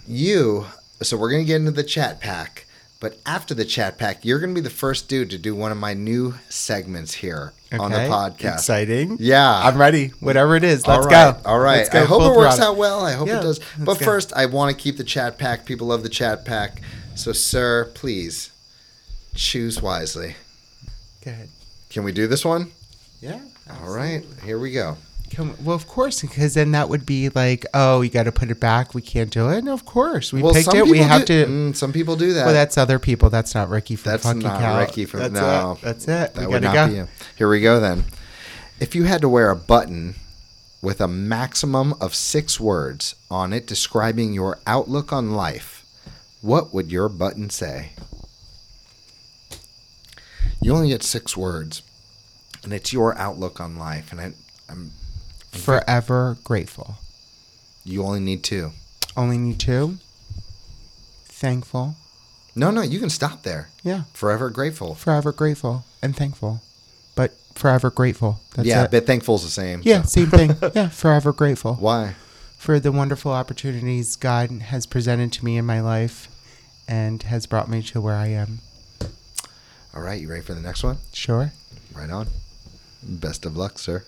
you. So we're gonna get into the chat pack, but after the chat pack, you're gonna be the first dude to do one of my new segments here on the podcast. Exciting. Yeah. I'm ready. Whatever it is, let's All right, go. All right. Let's go I hope it works out well. I hope Yeah, it does. But go. first, I want to keep the chat pack. People love the chat pack. So, sir, please choose wisely. Go ahead. Can we do this one? Yeah. All right. Here we go. Can, well, of course, because then that would be like, oh, you got to put it back. We can't do it. No, of course, we well, picked it. We have do- to. mm, some people do that. well, that's other people. That's not Ricky from That's Funky not Cow. Ricky from that's no. It. That's it. That we would not go. be you. Here we go then. If you had to wear a button with a maximum of six words on it describing your outlook on life, what would your button say? You only get six words, and it's your outlook on life, and I, I'm, Forever grateful. you only need two. Only need two. Thankful. No, no, you can stop there. Yeah. Forever grateful. Forever grateful and thankful, but forever grateful. That's yeah, it. but thankful's the same. yeah, so. same thing. yeah, forever grateful. Why? for the wonderful opportunities God has presented to me in my life and has brought me to where I am. All right, you ready for the next one? Sure. Right on. Best of luck, sir.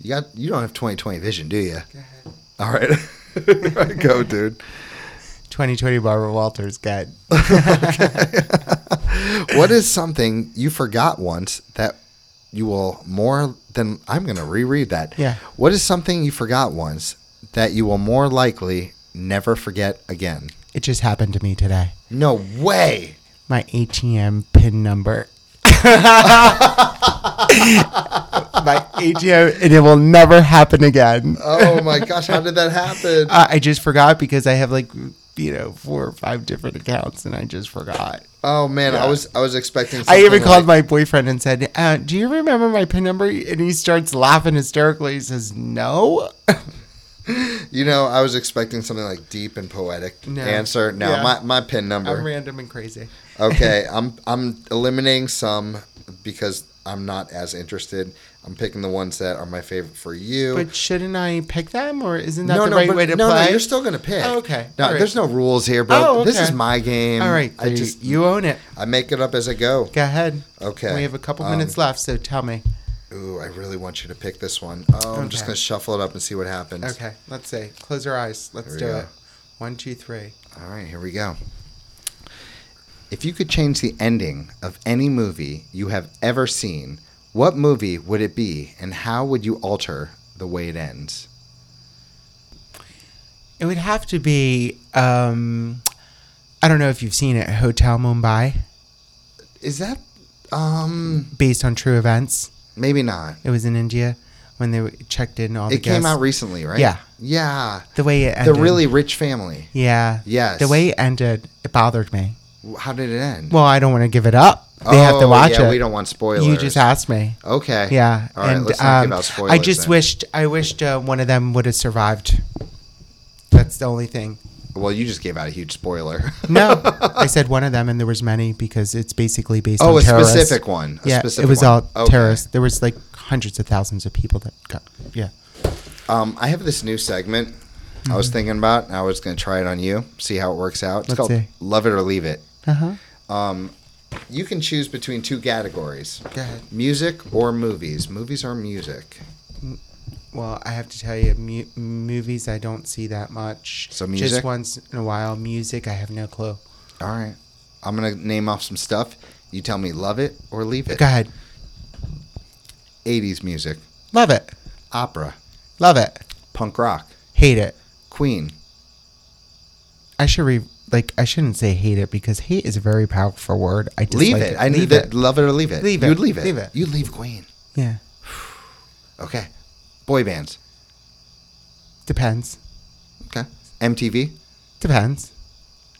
You got you don't have 2020 vision, do you? Go ahead. All right. Go, dude. 2020 Barbara Walters, good. What is something you forgot once that you will more than I'm going to reread that. Yeah. What is something you forgot once that you will more likely never forget again? It just happened to me today. No way. My ATM PIN number. my ATM, and it will never happen again. Oh my gosh, how did that happen? Uh, I just forgot because I have like, you know, four or five different accounts, and I just forgot. Oh man, I was I was expecting. Something. I even called like- my boyfriend and said, uh, "Do you remember my PIN number?" And he starts laughing hysterically. He says, "No." You know, I was expecting something like deep and poetic No. answer. No, Yeah. my my pin number. I'm random and crazy. Okay, I'm I'm eliminating some because I'm not as interested. I'm picking the ones that are my favorite for you. But shouldn't I pick them, or isn't that no, the no, right way to no, play? no, you're still gonna pick. Oh, okay. No, right. there's no rules here, bro. Oh, This is my game. All right, I just you own it. I make it up as I go. Go ahead. Okay. We have a couple Um, minutes left, so tell me. Ooh, I really want you to pick this one. Oh, I'm just gonna shuffle it up and see what happens. Okay, let's see. Close your eyes. Let's do go. it. One, two, three. All right, here we go. If you could change the ending of any movie you have ever seen, what movie would it be, and how would you alter the way it ends? It would have to be. Um, I don't know if you've seen it, Hotel Mumbai, Is that um based on true events. maybe not? It was in India when they checked in all the It came guests. out recently, right? Yeah. Yeah. the way it ended. The really rich family. Yeah. Yes. The way it ended, it bothered me. How did it end? Well, I don't want to give it up. They have to Oh, watch yeah, it. we don't want spoilers. You just asked me. Okay. Yeah. All right, and let's not um, give out spoilers. I just then. wished I wished uh, one of them would have survived. That's the only thing. Well, you just gave out a huge spoiler. No, I said one of them, and there was many because it's basically based oh, on a terrorists. specific one. A yeah, specific it was one. all Okay. terrorists. There was like hundreds of thousands of people that got. Yeah. Um, I have this new segment I was thinking about. I was going to try it on you, see how it works out. It's Let's called see. Love It or Leave It. Uh huh. Um, you can choose between two categories Go ahead. music or movies. Movies or music. Well, I have to tell you, mu- movies I don't see that much. So music? Just once in a while. Music, I have no clue. All right. I'm going to name off some stuff. You tell me love it or leave it. Go ahead. 80s music, Love it. opera, Love it. punk rock, Hate it. Queen. I should re like I shouldn't say hate it because hate is a very powerful word. I dislike leave it. I need leave that. it. Love it or leave it. Leave it. You'd leave it. Leave it. You leave Queen. Yeah, Okay. Boy bands. depends. Okay. MTV. Depends.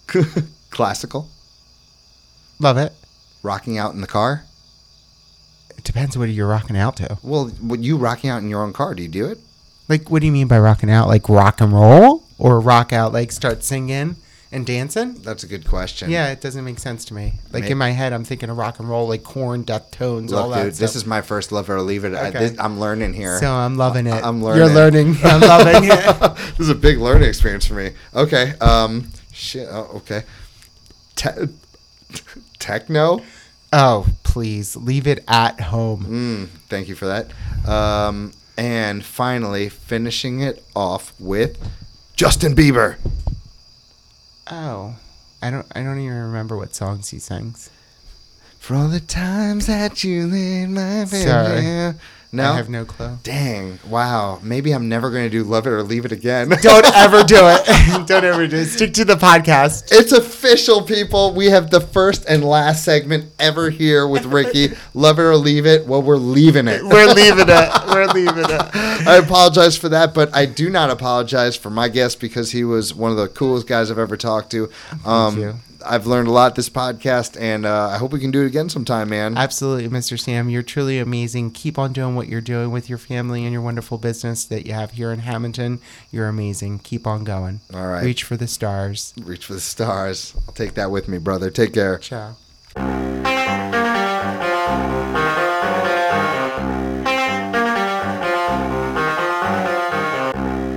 Classical. Love it. Rocking out in the car. It depends what you're rocking out to. Well, you rocking out in your own car? Do you do it? Like, what do you mean by rocking out? Like rock and roll, or rock out like start singing and dancing? That's a good question. Yeah, it doesn't make sense to me. Like May- in my head, I'm thinking of rock and roll, like Korn, death tones, all Look, that. dude, this is my first love or leave it. I, Okay. this, I'm learning here. so I'm loving it. I'm learning. You're learning. learning. I'm loving it. this is a big learning experience for me. Okay. Um. Shit. Oh, okay. Te- techno. Oh, please leave it at home. Mm, thank you for that. Um. And finally, finishing it off with Justin Bieber. Oh, I don't. I don't even remember what songs he sings. For all the times that you laid my baby. No. I have no clue. Dang. Wow. Maybe I'm never going to do Love It or Leave It again. Don't ever do it. Don't ever do it. Stick to the podcast. It's official, people. We have the first and last segment ever here with Ricky. Love it or leave it. Well, we're leaving it. We're leaving it. We're leaving it. I apologize for that, but I do not apologize for my guest because he was one of the coolest guys I've ever talked to. Um, you. I've learned a lot this podcast, and uh, I hope we can do it again sometime, man. Absolutely, Mr. Sam. You're truly amazing. Keep on doing what you're doing with your family and your wonderful business that you have here in Hammonton. You're amazing. Keep on going. All right. Reach for the stars. Reach for the stars. I'll take that with me, brother. Take care. Ciao.